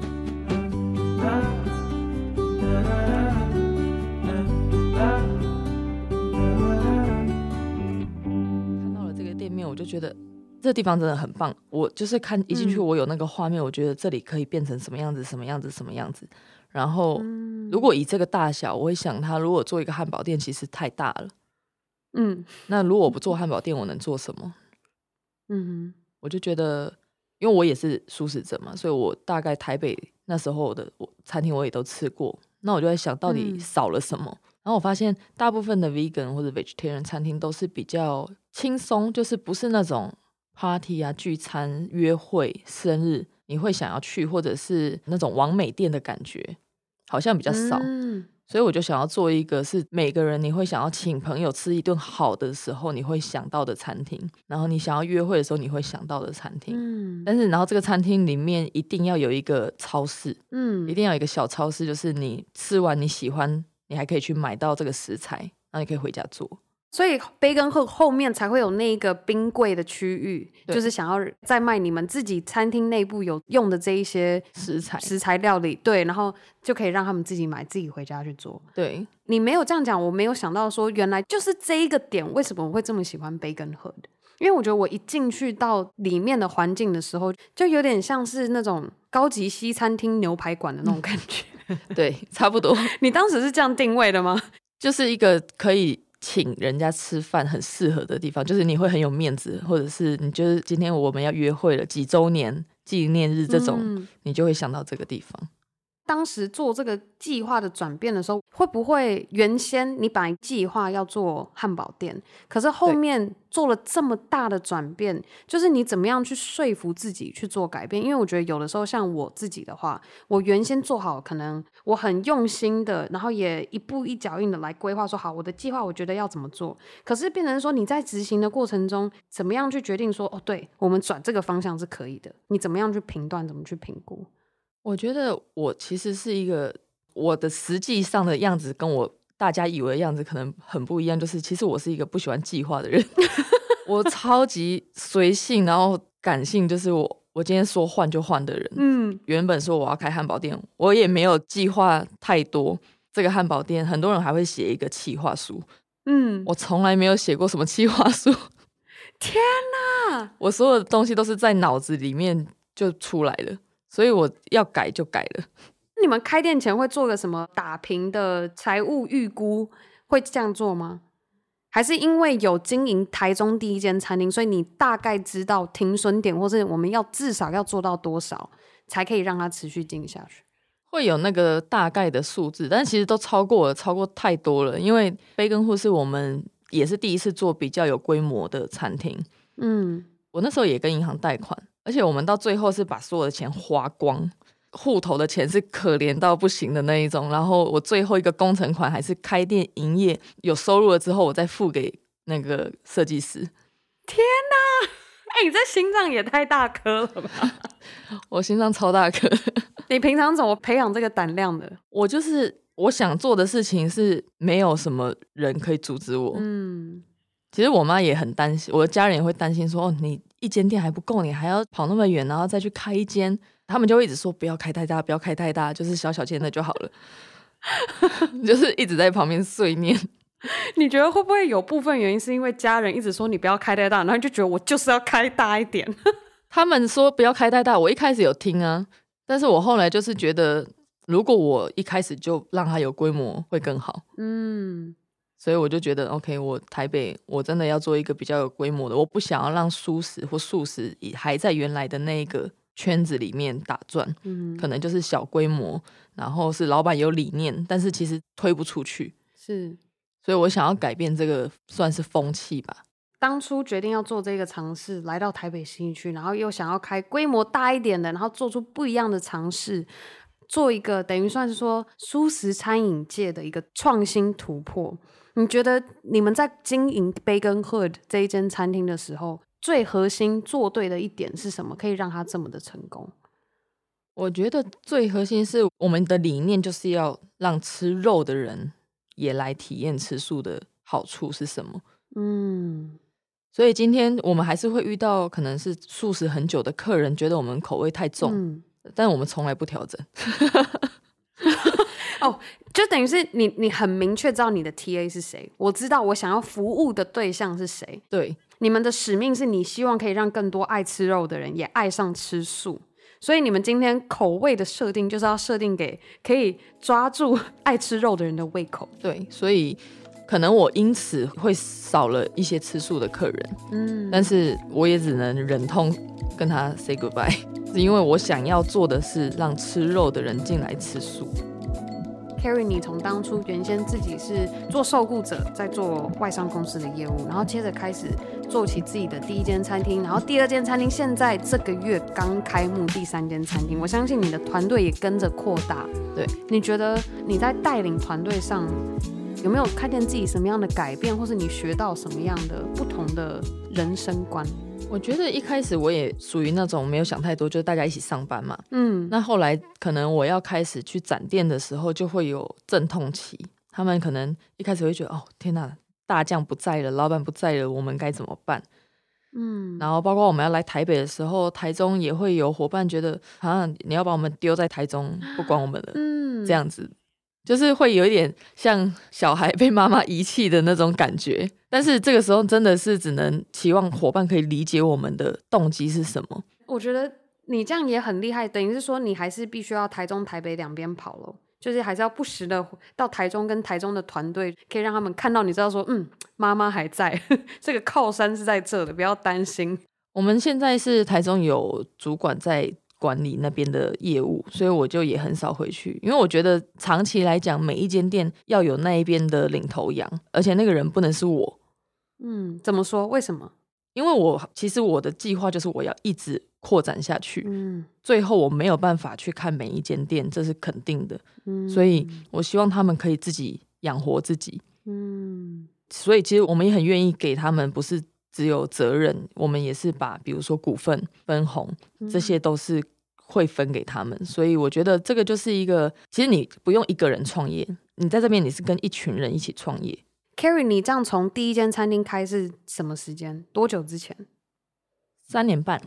Speaker 1: 看到了这个店面我就觉得这地方真的很棒。我就是看一进去，我有那个画面，我觉得这里可以变成什么样子，什么样子，什么样子。然后，如果以这个大小，我会想，他如果做一个汉堡店，其实太大了。嗯，那如果我不做汉堡店，我能做什么？嗯哼，我就觉得，因为我也是素食者嘛，所以我大概台北那时候的我餐厅我也都吃过。那我就在想到底少了什么？然后我发现，大部分的 vegan 或者 vegetarian 餐厅都是比较轻松，就是不是那种 party 啊、聚餐、约会、生日，你会想要去，或者是那种完美店的感觉，好像比较少。嗯所以我就想要做一个是每个人你会想要请朋友吃一顿好的时候你会想到的餐厅，然后你想要约会的时候你会想到的餐厅。嗯，但是然后这个餐厅里面一定要有一个超市，嗯，一定要有一个小超市，就是你吃完你喜欢，你还可以去买到这个食材，然后你可以回家做。
Speaker 2: 所以杯根后后面才会有那个冰柜的区域，就是想要再卖你们自己餐厅内部有用的这一些
Speaker 1: 食材
Speaker 2: 食材料理，对，然后就可以让他们自己买，自己回家去做。
Speaker 1: 对，
Speaker 2: 你没有这样讲，我没有想到说原来就是这一个点，为什么我会这么喜欢杯根鹤的？因为我觉得我一进去到里面的环境的时候，就有点像是那种高级西餐厅牛排馆的那种 感觉。
Speaker 1: 对，差不多。
Speaker 2: 你当时是这样定位的吗？
Speaker 1: 就是一个可以。请人家吃饭很适合的地方，就是你会很有面子，或者是你就是今天我们要约会了，几周年纪念日这种，嗯，你就会想到这个地方。
Speaker 2: 当时做这个计划的转变的时候，会不会原先你本来计划要做汉堡店，可是后面做了这么大的转变，就是你怎么样去说服自己去做改变？因为我觉得有的时候像我自己的话，我原先做好，可能我很用心的，然后也一步一脚印的来规划，说好我的计划，我觉得要怎么做。可是变成说你在执行的过程中，怎么样去决定说，哦，对，我们转这个方向是可以的？你怎么样去评断？怎么去评估？
Speaker 1: 我觉得我其实是一个我的实际上的样子跟我大家以为的样子可能很不一样，就是其实我是一个不喜欢计划的人，我超级随性，然后感性，就是我我今天说换就换的人。嗯，原本说我要开汉堡店，我也没有计划太多。这个汉堡店很多人还会写一个企划书，嗯，我从来没有写过什么企划书。
Speaker 2: 天哪，
Speaker 1: 我所有的东西都是在脑子里面就出来了。所以我要改就改了。
Speaker 2: 你们开店前会做个什么打平的财务预估？会这样做吗？还是因为有经营台中第一间餐厅，所以你大概知道停损点，或是我们要至少要做到多少，才可以让它持续经营下去？
Speaker 1: 会有那个大概的数字，但其实都超过了，超过太多了。因为杯根户是我们也是第一次做比较有规模的餐厅。嗯，我那时候也跟银行贷款。而且我们到最后是把所有的钱花光，户头的钱是可怜到不行的那一种。然后我最后一个工程款还是开店营业有收入了之后，我再付给那个设计师。
Speaker 2: 天哪！哎、欸，你这心脏也太大颗了吧？
Speaker 1: 我心脏超大颗。
Speaker 2: 你平常怎么培养这个胆量的？
Speaker 1: 我就是我想做的事情是没有什么人可以阻止我。嗯，其实我妈也很担心，我的家人也会担心说：“哦，你。”一间店还不够，你还要跑那么远，然后再去开一间，他们就会一直说不要开太大，不要开太大，就是小小间的就好了。就是一直在旁边碎念。
Speaker 2: 你觉得会不会有部分原因是因为家人一直说你不要开太大，然后就觉得我就是要开大一点？
Speaker 1: 他们说不要开太大，我一开始有听啊，但是我后来就是觉得，如果我一开始就让它有规模会更好。嗯。所以我就觉得，OK，我台北我真的要做一个比较有规模的，我不想要让素食或素食还在原来的那个圈子里面打转，嗯，可能就是小规模，然后是老板有理念，但是其实推不出去，
Speaker 2: 是，
Speaker 1: 所以我想要改变这个算是风气吧。
Speaker 2: 当初决定要做这个尝试，来到台北信义区，然后又想要开规模大一点的，然后做出不一样的尝试，做一个等于算是说素食餐饮界的一个创新突破。你觉得你们在经营 Bacon Hood 这一间餐厅的时候，最核心做对的一点是什么？可以让它这么的成功？
Speaker 1: 我觉得最核心是我们的理念就是要让吃肉的人也来体验吃素的好处是什么？嗯，所以今天我们还是会遇到可能是素食很久的客人，觉得我们口味太重，嗯、但我们从来不调整。
Speaker 2: 哦，就等于是你，你很明确知道你的 TA 是谁。我知道我想要服务的对象是谁。
Speaker 1: 对，
Speaker 2: 你们的使命是你希望可以让更多爱吃肉的人也爱上吃素。所以你们今天口味的设定就是要设定给可以抓住爱吃肉的人的胃口。
Speaker 1: 对，所以可能我因此会少了一些吃素的客人。嗯，但是我也只能忍痛跟他 say goodbye，是 因为我想要做的是让吃肉的人进来吃素。
Speaker 2: ，Kerry，你从当初原先自己是做受雇者，在做外商公司的业务，然后接着开始做起自己的第一间餐厅，然后第二间餐厅现在这个月刚开幕，第三间餐厅，我相信你的团队也跟着扩大。
Speaker 1: 对，
Speaker 2: 你觉得你在带领团队上有没有看见自己什么样的改变，或是你学到什么样的不同的人生观？
Speaker 1: 我觉得一开始我也属于那种没有想太多，就是大家一起上班嘛。嗯，那后来可能我要开始去展店的时候，就会有阵痛期。他们可能一开始会觉得，哦，天哪，大将不在了，老板不在了，我们该怎么办？嗯，然后包括我们要来台北的时候，台中也会有伙伴觉得，啊，你要把我们丢在台中，不管我们了，嗯，这样子。就是会有一点像小孩被妈妈遗弃的那种感觉，但是这个时候真的是只能期望伙伴可以理解我们的动机是什么。
Speaker 2: 我觉得你这样也很厉害，等于是说你还是必须要台中、台北两边跑咯，就是还是要不时的到台中跟台中的团队，可以让他们看到你知道说，嗯，妈妈还在，这个靠山是在这的，不要担心。
Speaker 1: 我们现在是台中有主管在。管理那边的业务，所以我就也很少回去，因为我觉得长期来讲，每一间店要有那一边的领头羊，而且那个人不能是我。
Speaker 2: 嗯，怎么说？为什么？
Speaker 1: 因为我其实我的计划就是我要一直扩展下去。嗯，最后我没有办法去看每一间店，这是肯定的。嗯，所以我希望他们可以自己养活自己。嗯，所以其实我们也很愿意给他们，不是。只有责任，我们也是把，比如说股份分红，这些都是会分给他们。嗯。所以我觉得这个就是一个，其实你不用一个人创业，你在这边你是跟一群人一起创业。
Speaker 2: carry，你这样从第一间餐厅开是什么时间？多久之前？
Speaker 1: 三年半。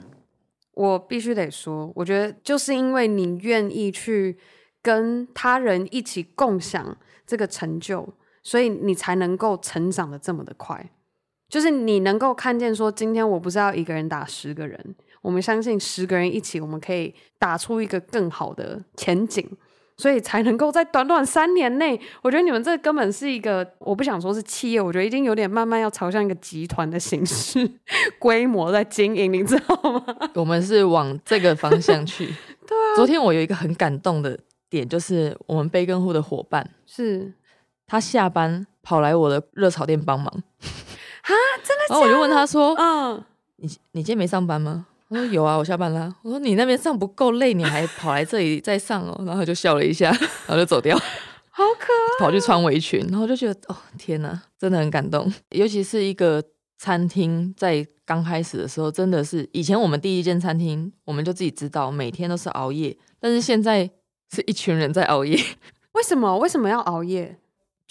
Speaker 2: 我必须得说，我觉得就是因为你愿意去跟他人一起共享这个成就，所以你才能够成长的这么的快。就是你能够看见说，今天我不是要一个人打十个人，我们相信十个人一起，我们可以打出一个更好的前景，所以才能够在短短三年内，我觉得你们这根本是一个，我不想说是企业，我觉得已经有点慢慢要朝向一个集团的形式规模在经营，你知道吗？
Speaker 1: 我们是往这个方向去。
Speaker 2: 对啊。
Speaker 1: 昨天我有一个很感动的点，就是我们贝根户的伙伴，
Speaker 2: 是
Speaker 1: 他下班跑来我的热炒店帮忙。
Speaker 2: 啊，真的的？
Speaker 1: 然后我就问他说：“嗯，你你今天没上班吗？”他说：“有啊，我下班了。”我说：“你那边上不够累，你还跑来这里再上哦。”然后他就笑了一下，然后就走掉，
Speaker 2: 好可爱。
Speaker 1: 跑去穿围裙，然后我就觉得哦，天哪，真的很感动。尤其是一个餐厅在刚开始的时候，真的是以前我们第一间餐厅，我们就自己知道每天都是熬夜，但是现在是一群人在熬夜。
Speaker 2: 为什么？为什么要熬夜？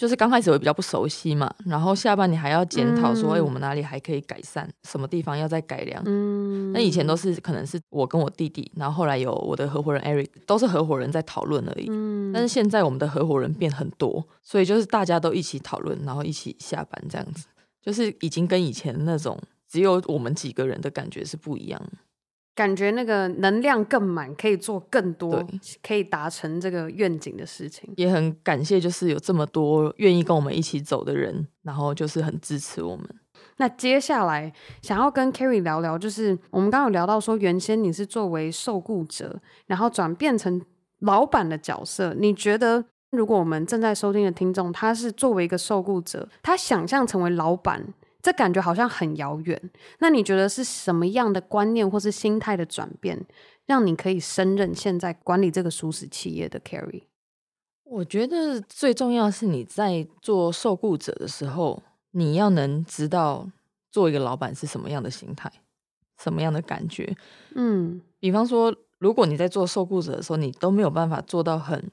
Speaker 1: 就是刚开始会比较不熟悉嘛，然后下半年还要检讨说，哎、嗯，我们哪里还可以改善，什么地方要再改良。嗯，那以前都是可能是我跟我弟弟，然后后来有我的合伙人 Eric，都是合伙人在讨论而已。嗯，但是现在我们的合伙人变很多，所以就是大家都一起讨论，然后一起下班这样子，就是已经跟以前那种只有我们几个人的感觉是不一样。
Speaker 2: 感觉那个能量更满，可以做更多，可以达成这个愿景的事情。
Speaker 1: 也很感谢，就是有这么多愿意跟我们一起走的人，然后就是很支持我们。
Speaker 2: 那接下来想要跟 Kerry 聊聊，就是我们刚刚有聊到说，原先你是作为受雇者，然后转变成老板的角色。你觉得，如果我们正在收听的听众，他是作为一个受雇者，他想象成为老板？这感觉好像很遥远。那你觉得是什么样的观念或是心态的转变，让你可以胜任现在管理这个熟食企业的 carry？
Speaker 1: 我觉得最重要是你在做受雇者的时候，你要能知道做一个老板是什么样的心态，什么样的感觉。嗯，比方说，如果你在做受雇者的时候，你都没有办法做到很。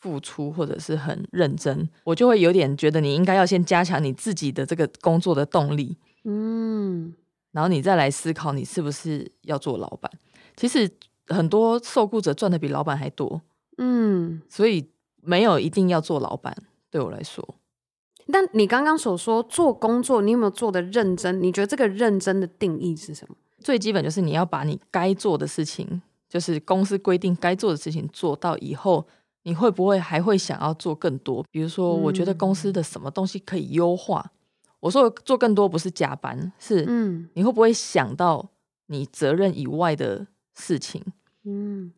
Speaker 1: 付出或者是很认真，我就会有点觉得你应该要先加强你自己的这个工作的动力，嗯，然后你再来思考你是不是要做老板。其实很多受雇者赚的比老板还多，嗯，所以没有一定要做老板，对我来说。
Speaker 2: 但你刚刚所说做工作，你有没有做的认真？你觉得这个认真的定义是什么？
Speaker 1: 最基本就是你要把你该做的事情，就是公司规定该做的事情做到以后。你会不会还会想要做更多？比如说，我觉得公司的什么东西可以优化。嗯、我说做更多不是加班，是嗯，你会不会想到你责任以外的事情？嗯，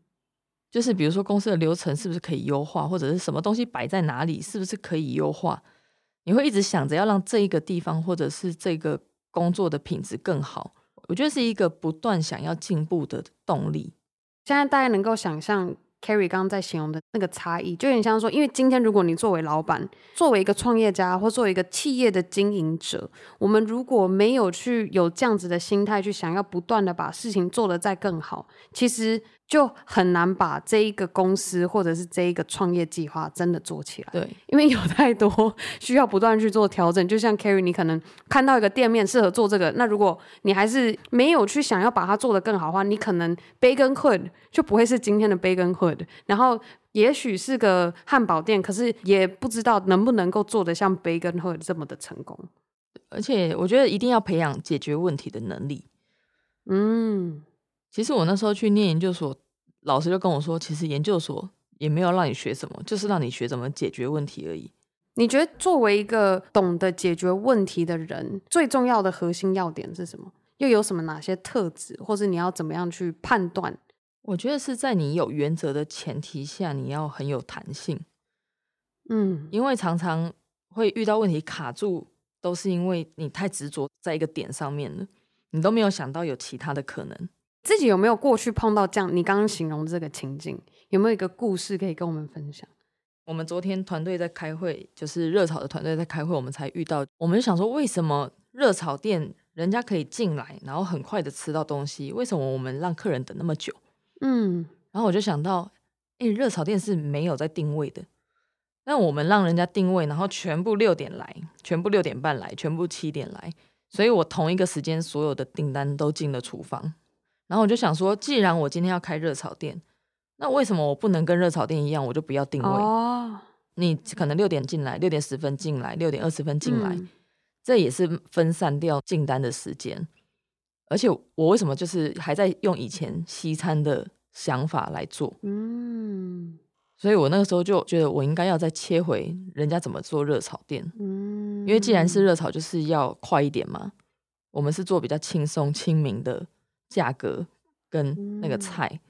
Speaker 1: 就是比如说公司的流程是不是可以优化，或者是什么东西摆在哪里是不是可以优化，你会一直想着要让这一个地方或者是这个工作的品质更好。我觉得是一个不断想要进步的动力。
Speaker 2: 现在大家能够想象。Carry 刚刚在形容的那个差异，就有点像说，因为今天如果你作为老板，作为一个创业家，或作为一个企业的经营者，我们如果没有去有这样子的心态，去想要不断的把事情做得再更好，其实。就很难把这一个公司或者是这一个创业计划真的做起来。
Speaker 1: 对，
Speaker 2: 因为有太多需要不断去做调整。就像 Kerry，你可能看到一个店面适合做这个，那如果你还是没有去想要把它做得更好的话，你可能 Baconhood 就不会是今天的 Baconhood。然后也许是个汉堡店，可是也不知道能不能够做得像 Baconhood 这么的成功。
Speaker 1: 而且我觉得一定要培养解决问题的能力。
Speaker 2: 嗯。
Speaker 1: 其实我那时候去念研究所，老师就跟我说，其实研究所也没有让你学什么，就是让你学怎么解决问题而已。
Speaker 2: 你觉得作为一个懂得解决问题的人，最重要的核心要点是什么？又有什么哪些特质，或是你要怎么样去判断？
Speaker 1: 我觉得是在你有原则的前提下，你要很有弹性。
Speaker 2: 嗯，
Speaker 1: 因为常常会遇到问题卡住，都是因为你太执着在一个点上面了，你都没有想到有其他的可能。
Speaker 2: 自己有没有过去碰到这样？你刚刚形容这个情境，有没有一个故事可以跟我们分享？
Speaker 1: 我们昨天团队在开会，就是热炒的团队在开会，我们才遇到。我们就想说，为什么热炒店人家可以进来，然后很快的吃到东西，为什么我们让客人等那么久？
Speaker 2: 嗯，
Speaker 1: 然后我就想到，哎，热炒店是没有在定位的，那我们让人家定位，然后全部六点来，全部六点半来，全部七点来，所以我同一个时间所有的订单都进了厨房。然后我就想说，既然我今天要开热炒店，那为什么我不能跟热炒店一样，我就不要定位？
Speaker 2: 哦，
Speaker 1: 你可能六点进来，六点十分进来，六点二十分进来，
Speaker 2: 嗯，
Speaker 1: 这也是分散掉进单的时间。而且我为什么就是还在用以前西餐的想法来做？
Speaker 2: 嗯，
Speaker 1: 所以我那个时候就觉得我应该要再切回人家怎么做热炒店。
Speaker 2: 嗯，
Speaker 1: 因为既然是热炒，就是要快一点嘛。我们是做比较轻松亲民的。价格跟那个菜，嗯，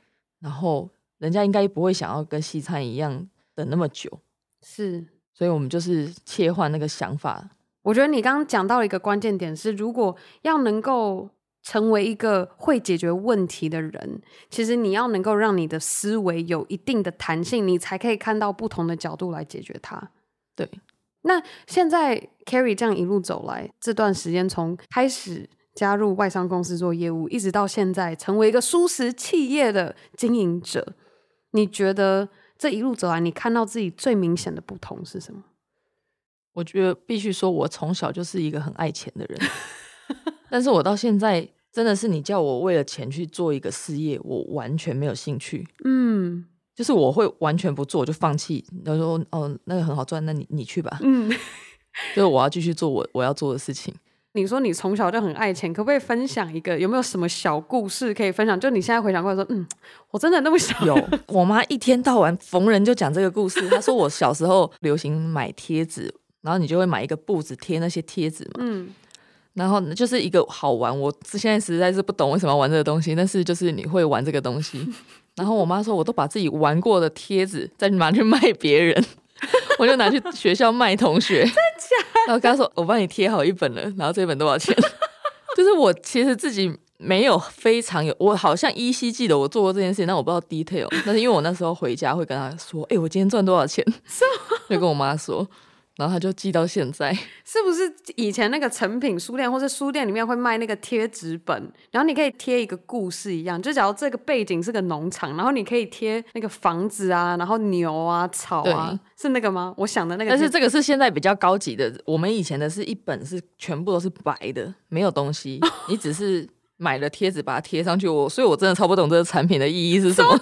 Speaker 1: 然后人家应该不会想要跟西餐一样等那么久，
Speaker 2: 是，
Speaker 1: 所以我们就是切换那个想法。
Speaker 2: 我觉得你刚刚讲到一个关键点是，如果要能够成为一个会解决问题的人，其实你要能够让你的思维有一定的弹性，你才可以看到不同的角度来解决它。
Speaker 1: 对，
Speaker 2: 那现在 Carry 这样一路走来，这段时间从开始。加入外商公司做业务，一直到现在成为一个舒适企业的经营者，你觉得这一路走来，你看到自己最明显的不同是什么？
Speaker 1: 我觉得必须说，我从小就是一个很爱钱的人，但是我到现在真的是你叫我为了钱去做一个事业，我完全没有兴趣。
Speaker 2: 嗯，
Speaker 1: 就是我会完全不做，我就放弃。然后说哦，那个很好赚，那你你去吧。
Speaker 2: 嗯，
Speaker 1: 就是我要继续做我我要做的事情。
Speaker 2: 你说你从小就很爱钱，可不可以分享一个？有没有什么小故事可以分享？就你现在回想过来说，嗯，我真的那么小？
Speaker 1: 有，我妈一天到晚逢人就讲这个故事。她说我小时候流行买贴纸，然后你就会买一个布子贴那些贴纸嘛。嗯，然后就是一个好玩。我现在实在是不懂为什么要玩这个东西，但是就是你会玩这个东西。然后我妈说，我都把自己玩过的贴纸再拿去卖别人。我就拿去学校卖同学，真
Speaker 2: 假？
Speaker 1: 然后跟他说：“我帮你贴好一本了，然后这一本多少钱？” 就是我其实自己没有非常有，我好像依稀记得我做过这件事情，但我不知道 detail。但是因为我那时候回家会跟他说：“哎、欸，我今天赚多少钱？”就跟我妈说。然后他就记到现在，
Speaker 2: 是不是以前那个成品书店或者书店里面会卖那个贴纸本？然后你可以贴一个故事一样，就假如这个背景是个农场，然后你可以贴那个房子啊，然后牛啊、草啊，是那个吗？我想的那个。
Speaker 1: 但是这个是现在比较高级的，我们以前的是一本是全部都是白的，没有东西，你只是买了贴纸把它贴上去。我所以，我真的超不懂这个产品的意义是什么。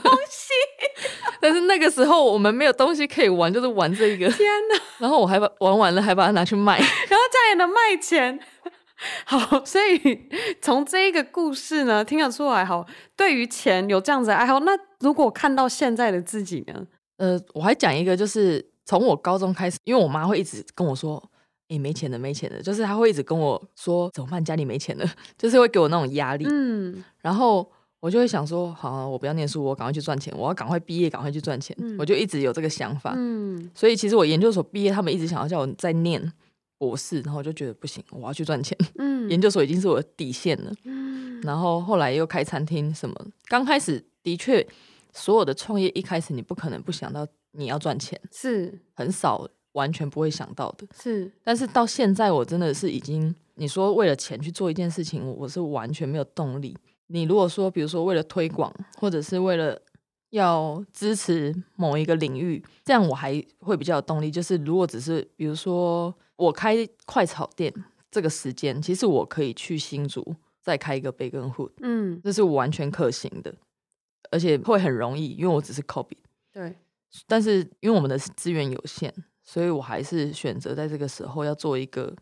Speaker 1: 但是那个时候我们没有东西可以玩，就是玩这个。天哪！然后我还把玩完了，还把它拿去卖，然后
Speaker 2: 这样也能卖钱。好，所以从这一个故事呢，听得出来，好，对于钱有这样子的爱好。那如果看到现在的自己呢？
Speaker 1: 呃，我还讲一个，就是从我高中开始，因为我妈会一直跟我说：“哎、欸，没钱的，没钱的。”就是她会一直跟我说：“怎么办？家里没钱了。”就是会给我那种压力。嗯，然后。我就会想说，好、啊，我不要念书，我赶快去赚钱，我要赶快毕业，赶快去赚钱。嗯、我就一直有这个想法。嗯，所以其实我研究所毕业，他们一直想要叫我再念博士，然后我就觉得不行，我要去赚钱。嗯，研究所已经是我的底线了。嗯，然后后来又开餐厅什么，刚开始的确，所有的创业一开始你不可能不想到你要赚钱，是很少完全不会想到的。是，但是到现在我真的是已经，你说为了钱去做一件事情，我是完全没有动力。你如果说，比如说为了推广，或者是为了要支持某一个领域，这样我还会比较有动力。就是如果只是比如说我开快炒店这个时间，其实我可以去新竹再开一个 Bacon Hood，嗯，这是我完全可行的，而且会很容易，因为我只是 copy。对，但是因为我们的资源有限，所以我还是选择在这个时候要做一个。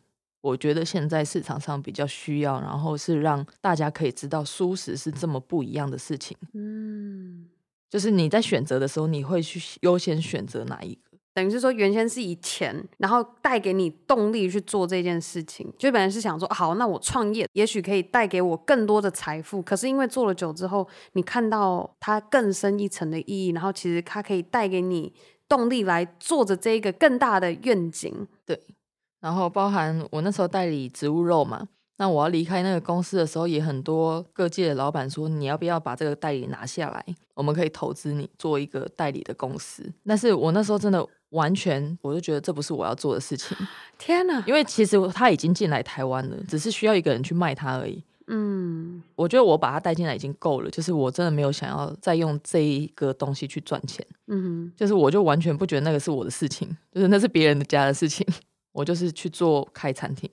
Speaker 1: 我觉得现在市场上比较需要，然后是让大家可以知道舒适是这么不一样的事情。嗯，就是你在选择的时候，你会去优先选择哪一个？
Speaker 2: 等于是说，原先是以钱，然后带给你动力去做这件事情。就本来是想说，好，那我创业也许可以带给我更多的财富。可是因为做了久之后，你看到它更深一层的意义，然后其实它可以带给你动力来做着这个更大的愿景。
Speaker 1: 对。然后包含我那时候代理植物肉嘛，那我要离开那个公司的时候，也很多各界的老板说，你要不要把这个代理拿下来？我们可以投资你做一个代理的公司。但是我那时候真的完全，我就觉得这不是我要做的事情。
Speaker 2: 天哪！
Speaker 1: 因为其实他已经进来台湾了，只是需要一个人去卖他而已。嗯，我觉得我把他带进来已经够了，就是我真的没有想要再用这一个东西去赚钱。嗯哼，就是我就完全不觉得那个是我的事情，就是那是别人的家的事情。我就是去做开餐厅，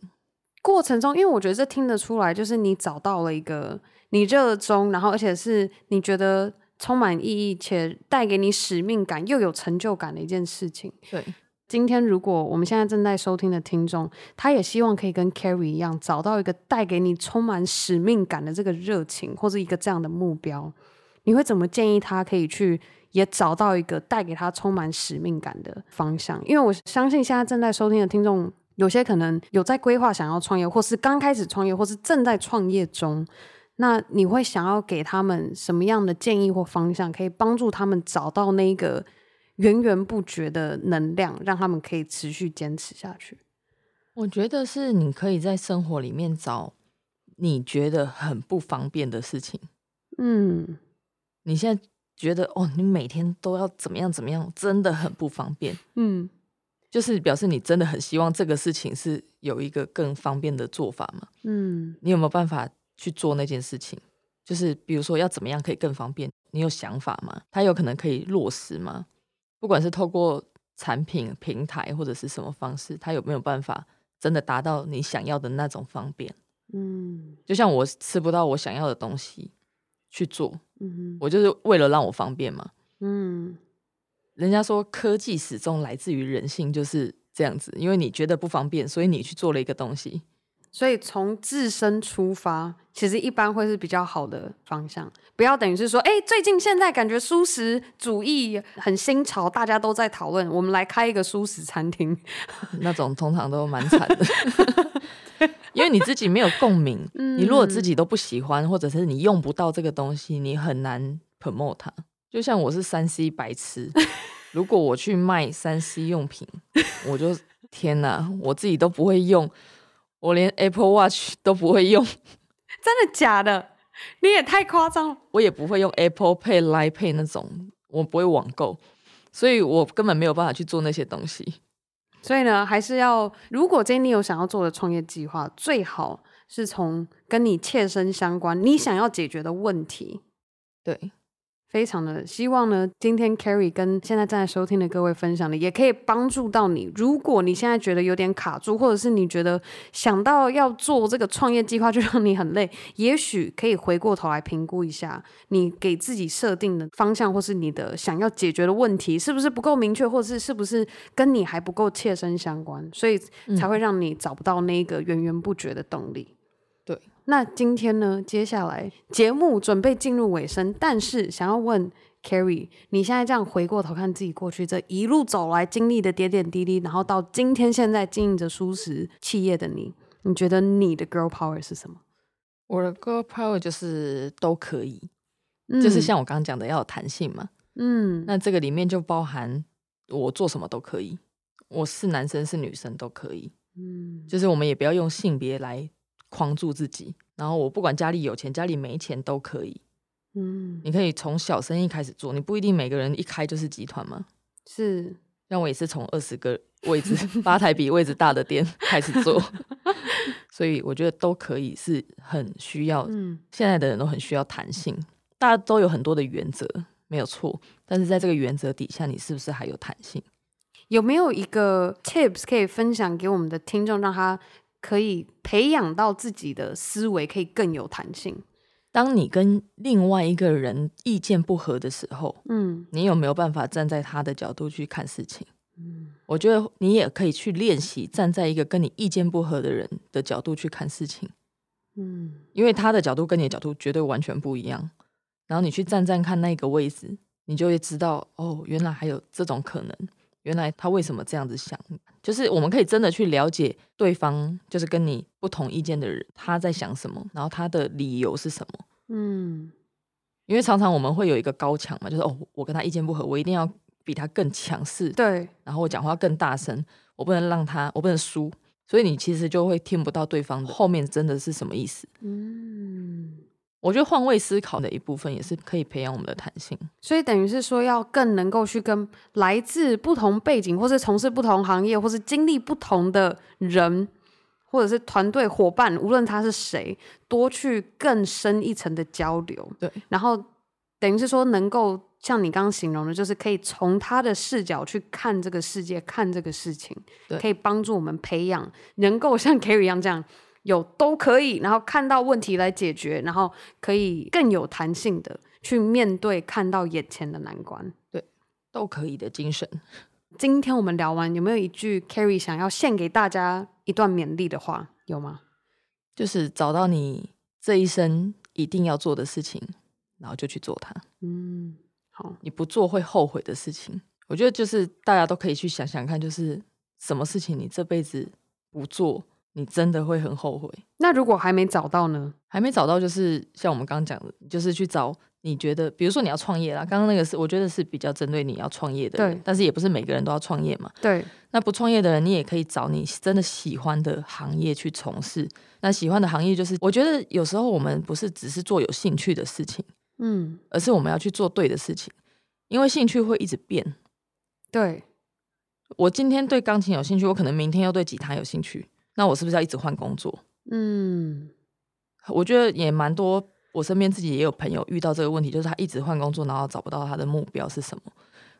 Speaker 2: 过程中，因为我觉得这听得出来，就是你找到了一个你热衷，然后而且是你觉得充满意义且带给你使命感又有成就感的一件事情。对，今天如果我们现在正在收听的听众，他也希望可以跟 Carrie 一样，找到一个带给你充满使命感的这个热情，或者一个这样的目标，你会怎么建议他可以去？也找到一个带给他充满使命感的方向，因为我相信现在正在收听的听众，有些可能有在规划想要创业，或是刚开始创业，或是正在创业中。那你会想要给他们什么样的建议或方向，可以帮助他们找到那个源源不绝的能量，让他们可以持续坚持下去？
Speaker 1: 我觉得是你可以在生活里面找你觉得很不方便的事情。嗯，你现在。觉得哦，你每天都要怎么样怎么样，真的很不方便。嗯，就是表示你真的很希望这个事情是有一个更方便的做法嘛。嗯，你有没有办法去做那件事情？就是比如说要怎么样可以更方便？你有想法吗？它有可能可以落实吗？不管是透过产品平台或者是什么方式，它有没有办法真的达到你想要的那种方便？嗯，就像我吃不到我想要的东西。去做，嗯，我就是为了让我方便嘛，嗯，人家说科技始终来自于人性，就是这样子，因为你觉得不方便，所以你去做了一个东西，
Speaker 2: 所以从自身出发，其实一般会是比较好的方向，不要等于是说，哎，最近现在感觉素食主义很新潮，大家都在讨论，我们来开一个素食餐厅，
Speaker 1: 那种通常都蛮惨的。因为你自己没有共鸣，你如果自己都不喜欢，或者是你用不到这个东西，你很难 promote 它。就像我是三 C 白痴，如果我去卖三 C 用品，我就天哪，我自己都不会用，我连 Apple Watch 都不会用，
Speaker 2: 真的假的？你也太夸张了。
Speaker 1: 我也不会用 Apple Pay、Line Pay 那种，我不会网购，所以我根本没有办法去做那些东西。
Speaker 2: 所以呢，还是要，如果今天你有想要做的创业计划，最好是从跟你切身相关、你想要解决的问题，对。非常的希望呢，今天 Carrie 跟现在正在收听的各位分享的，也可以帮助到你。如果你现在觉得有点卡住，或者是你觉得想到要做这个创业计划就让你很累，也许可以回过头来评估一下，你给自己设定的方向，或是你的想要解决的问题，是不是不够明确，或者是是不是跟你还不够切身相关，所以才会让你找不到那个源源不绝的动力。那今天呢，接下来节目准备进入尾声，但是想要问 Carrie，你现在这样回过头看自己过去这一路走来经历的点点滴滴，然后到今天现在经营着舒适企业的你，你觉得你的 Girl Power 是什么？
Speaker 1: 我的 Girl Power 就是都可以，嗯、就是像我刚刚讲的要有弹性嘛。嗯，那这个里面就包含我做什么都可以，我是男生是女生都可以。嗯，就是我们也不要用性别来框住自己。然后我不管家里有钱家里没钱都可以。嗯，你可以从小生意开始做，你不一定每个人一开就是集团嘛。
Speaker 2: 是，
Speaker 1: 让我也是从二十个位置吧台比位置大的店 开始做，所以我觉得都可以，是很需要。嗯，现在的人都很需要弹性，大家都有很多的原则，没有错。但是在这个原则底下，你是不是还有弹性？
Speaker 2: 有没有一个 tips 可以分享给我们的听众，让他可以培养到自己的思维可以更有弹性？
Speaker 1: 当你跟另外一个人意见不合的时候，嗯，你有没有办法站在他的角度去看事情？嗯，我觉得你也可以去练习站在一个跟你意见不合的人的角度去看事情，嗯，因为他的角度跟你的角度绝对完全不一样。然后你去站站看那个位置，你就会知道，哦，原来还有这种可能，原来他为什么这样子想？就是我们可以真的去了解对方，就是跟你不同意见的人他在想什么，然后他的理由是什么。嗯，因为常常我们会有一个高墙嘛，就是哦，我跟他意见不合，我一定要比他更强势，
Speaker 2: 对，
Speaker 1: 然后我讲话更大声，我不能让他，我不能输，所以你其实就会听不到对方后面真的是什么意思。嗯。我觉得换位思考的一部分也是可以培养我们的弹性，
Speaker 2: 所以等于是说要更能够去跟来自不同背景，或是从事不同行业，或是经历不同的人，或者是团队伙伴，无论他是谁，多去更深一层的交流。
Speaker 1: 对，
Speaker 2: 然后等于是说能够像你刚刚形容的，就是可以从他的视角去看这个世界，看这个事情，
Speaker 1: 对，
Speaker 2: 可以帮助我们培养能够像 Kerry 一样这样。有都可以，然后看到问题来解决，然后可以更有弹性的去面对看到眼前的难关，
Speaker 1: 对，都可以的精神。
Speaker 2: 今天我们聊完，有没有一句 carry 想要献给大家一段勉励的话？有吗？
Speaker 1: 就是找到你这一生一定要做的事情，然后就去做它。
Speaker 2: 嗯，好，
Speaker 1: 你不做会后悔的事情，我觉得就是大家都可以去想想看，就是什么事情你这辈子不做。你真的会很后悔。
Speaker 2: 那如果还没找到呢？
Speaker 1: 还没找到，就是像我们刚刚讲的，就是去找你觉得，比如说你要创业啦。刚刚那个是我觉得是比较针对你要创业的，
Speaker 2: 对。
Speaker 1: 但是也不是每个人都要创业嘛，
Speaker 2: 对。
Speaker 1: 那不创业的人，你也可以找你真的喜欢的行业去从事。那喜欢的行业就是，我觉得有时候我们不是只是做有兴趣的事情，嗯，而是我们要去做对的事情，因为兴趣会一直变。
Speaker 2: 对。
Speaker 1: 我今天对钢琴有兴趣，我可能明天又对吉他有兴趣。那我是不是要一直换工作？嗯，我觉得也蛮多。我身边自己也有朋友遇到这个问题，就是他一直换工作，然后找不到他的目标是什么。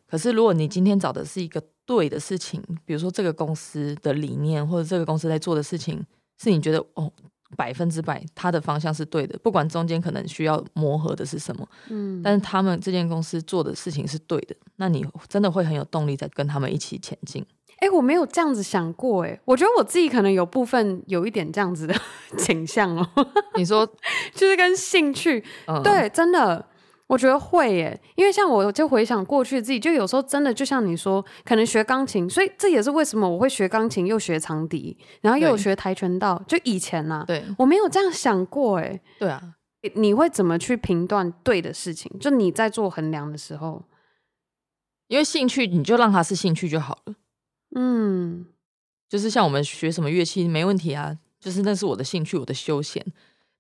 Speaker 1: 可是如果你今天找的是一个对的事情，比如说这个公司的理念，或者这个公司在做的事情，是你觉得哦百分之百他的方向是对的，不管中间可能需要磨合的是什么，嗯，但是他们这间公司做的事情是对的，那你真的会很有动力在跟他们一起前进。
Speaker 2: 哎，我没有这样子想过，哎，我觉得我自己可能有部分有一点这样子的 倾向哦。
Speaker 1: 你说，
Speaker 2: 就是跟兴趣，嗯、对，真的，我觉得会耶，因为像我就回想过去自己，就有时候真的就像你说，可能学钢琴，所以这也是为什么我会学钢琴，又学长笛，然后又有学跆拳道，就以前呢、啊，
Speaker 1: 对，
Speaker 2: 我没有这样想过，哎，
Speaker 1: 对啊，
Speaker 2: 你会怎么去评断对的事情？就你在做衡量的时候，
Speaker 1: 因为兴趣，你就让它是兴趣就好了。
Speaker 2: 嗯，
Speaker 1: 就是像我们学什么乐器没问题啊，就是那是我的兴趣，我的休闲。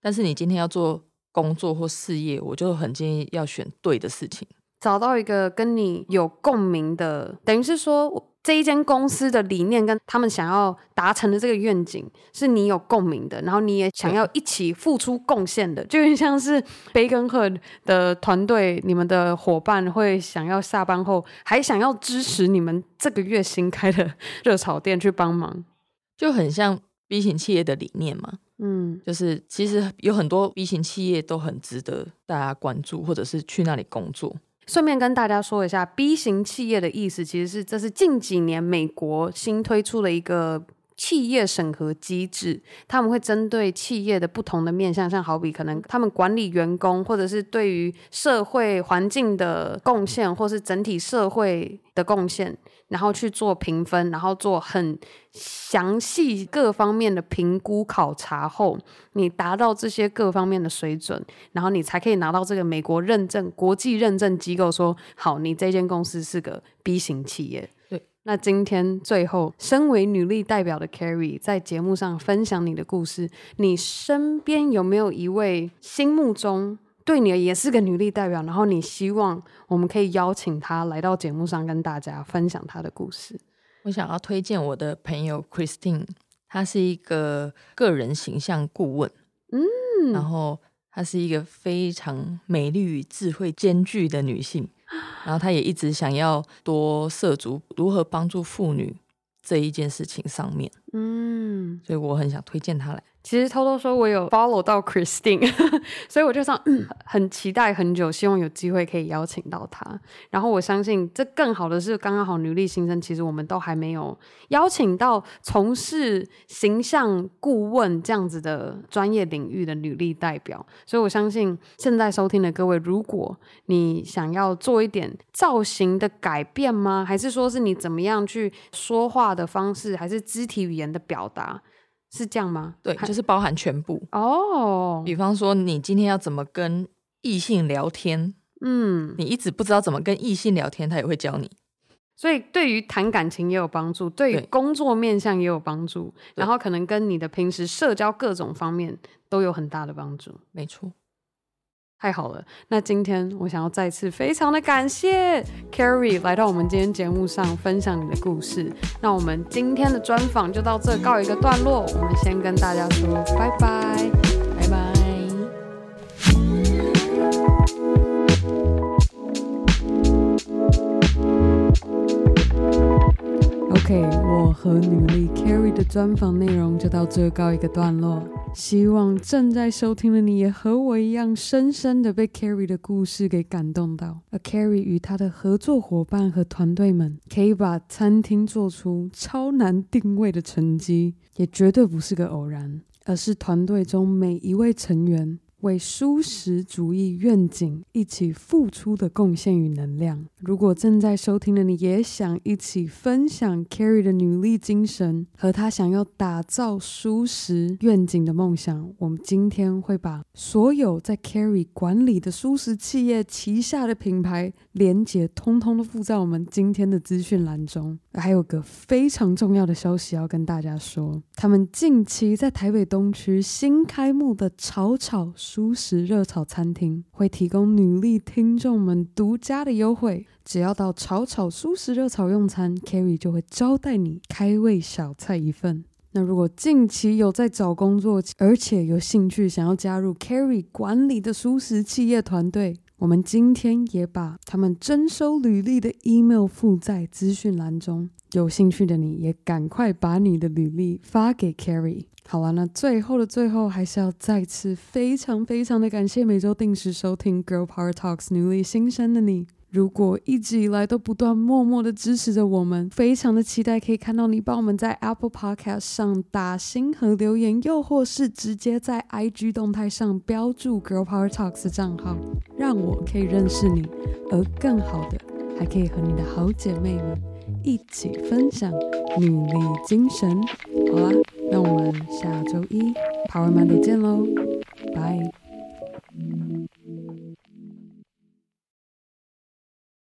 Speaker 1: 但是你今天要做工作或事业，我就很建议要选对的事情，
Speaker 2: 找到一个跟你有共鸣的，等于是说。这一间公司的理念跟他们想要达成的这个愿景是你有共鸣的，然后你也想要一起付出贡献的，就有点像是 Bacon 的团队，你们的伙伴会想要下班后还想要支持你们这个月新开的热炒店去帮忙，
Speaker 1: 就很像 B 型企业的理念嘛。嗯，就是其实有很多 B 型企业都很值得大家关注，或者是去那里工作。
Speaker 2: 顺便跟大家说一下，B 型企业的意思其实是这是近几年美国新推出的一个企业审核机制，他们会针对企业的不同的面向，像好比可能他们管理员工，或者是对于社会环境的贡献，或是整体社会的贡献，然后去做评分，然后做很详细各方面的评估考察后，你达到这些各方面的水准，然后你才可以拿到这个美国认证、国际认证机构说好，你这间公司是个 B 型企业。对那今天最后，身为女力代表的 Carrie 在节目上分享你的故事，你身边有没有一位心目中对你也是个女力代表，然后你希望我们可以邀请她来到节目上跟大家分享她的故事？
Speaker 1: 我想要推荐我的朋友 Christine，她是一个个人形象顾问，嗯，然后她是一个非常美丽与智慧兼具的女性。然后她也一直想要多涉足如何帮助妇女这一件事情上面，嗯，所以我很想推荐她来。
Speaker 2: 其实偷偷说，我有 follow 到 Christine，所以我就想，嗯，很期待很久，希望有机会可以邀请到她。然后我相信，这更好的是，刚刚好女力新生，其实我们都还没有邀请到从事形象顾问这样子的专业领域的女力代表。所以我相信，现在收听的各位，如果你想要做一点造型的改变吗？还是说是你怎么样去说话的方式，还是肢体语言的表达？是这样吗？
Speaker 1: 对，就是包含全部哦。比方说，你今天要怎么跟异性聊天？嗯，你一直不知道怎么跟异性聊天，他也会教你。
Speaker 2: 所以，对于谈感情也有帮助，对于工作面向也有帮助，然后可能跟你的平时社交各种方面都有很大的帮助。
Speaker 1: 没错。
Speaker 2: 太好了，那今天我想要再次非常的感谢 Carrie 来到我们今天节目上分享你的故事。那我们今天的专访就到这告一个段落，我们先跟大家说拜拜，拜拜。OK，我和女力 Carrie 的专访内容就到这告一个段落。希望正在收听的你也和我一样，深深的被 Carrie 的故事给感动到。而 Carrie 与他的合作伙伴和团队们，可以把餐厅做出超难定位的成绩，也绝对不是个偶然，而是团队中每一位成员。为舒适主义愿景一起付出的贡献与能量。如果正在收听的你也想一起分享 Carrie 的努力精神和她想要打造舒适愿景的梦想，我们今天会把所有在 Carrie 管理的舒适企业旗下的品牌连结，通通都附在我们今天的资讯栏中。还有个非常重要的消息要跟大家说，他们近期在台北东区新开幕的炒炒。蔬食热炒餐厅会提供女力听众们独家的优惠，只要到炒炒蔬食热炒用餐，Carrie 就会招待你开胃小菜一份。那如果近期有在找工作，而且有兴趣想要加入 Carrie 管理的蔬食企业团队，我们今天也把他们征收履历的 email 附在资讯栏中。有兴趣的你也赶快把你的履历发给 Carrie。好了，那最后的最后，还是要再次非常非常的感谢每周定时收听 Girl Power Talks 女力新生的你。如果一直以来都不断默默的支持着我们，非常的期待可以看到你帮我们在 Apple Podcast 上打星和留言，又或是直接在 IG 动态上标注 Girl Power Talks 的账号，让我可以认识你，而更好的，还可以和你的好姐妹们一起分享努力精神。好啦，那我们下周一 Power Monday 见喽，拜。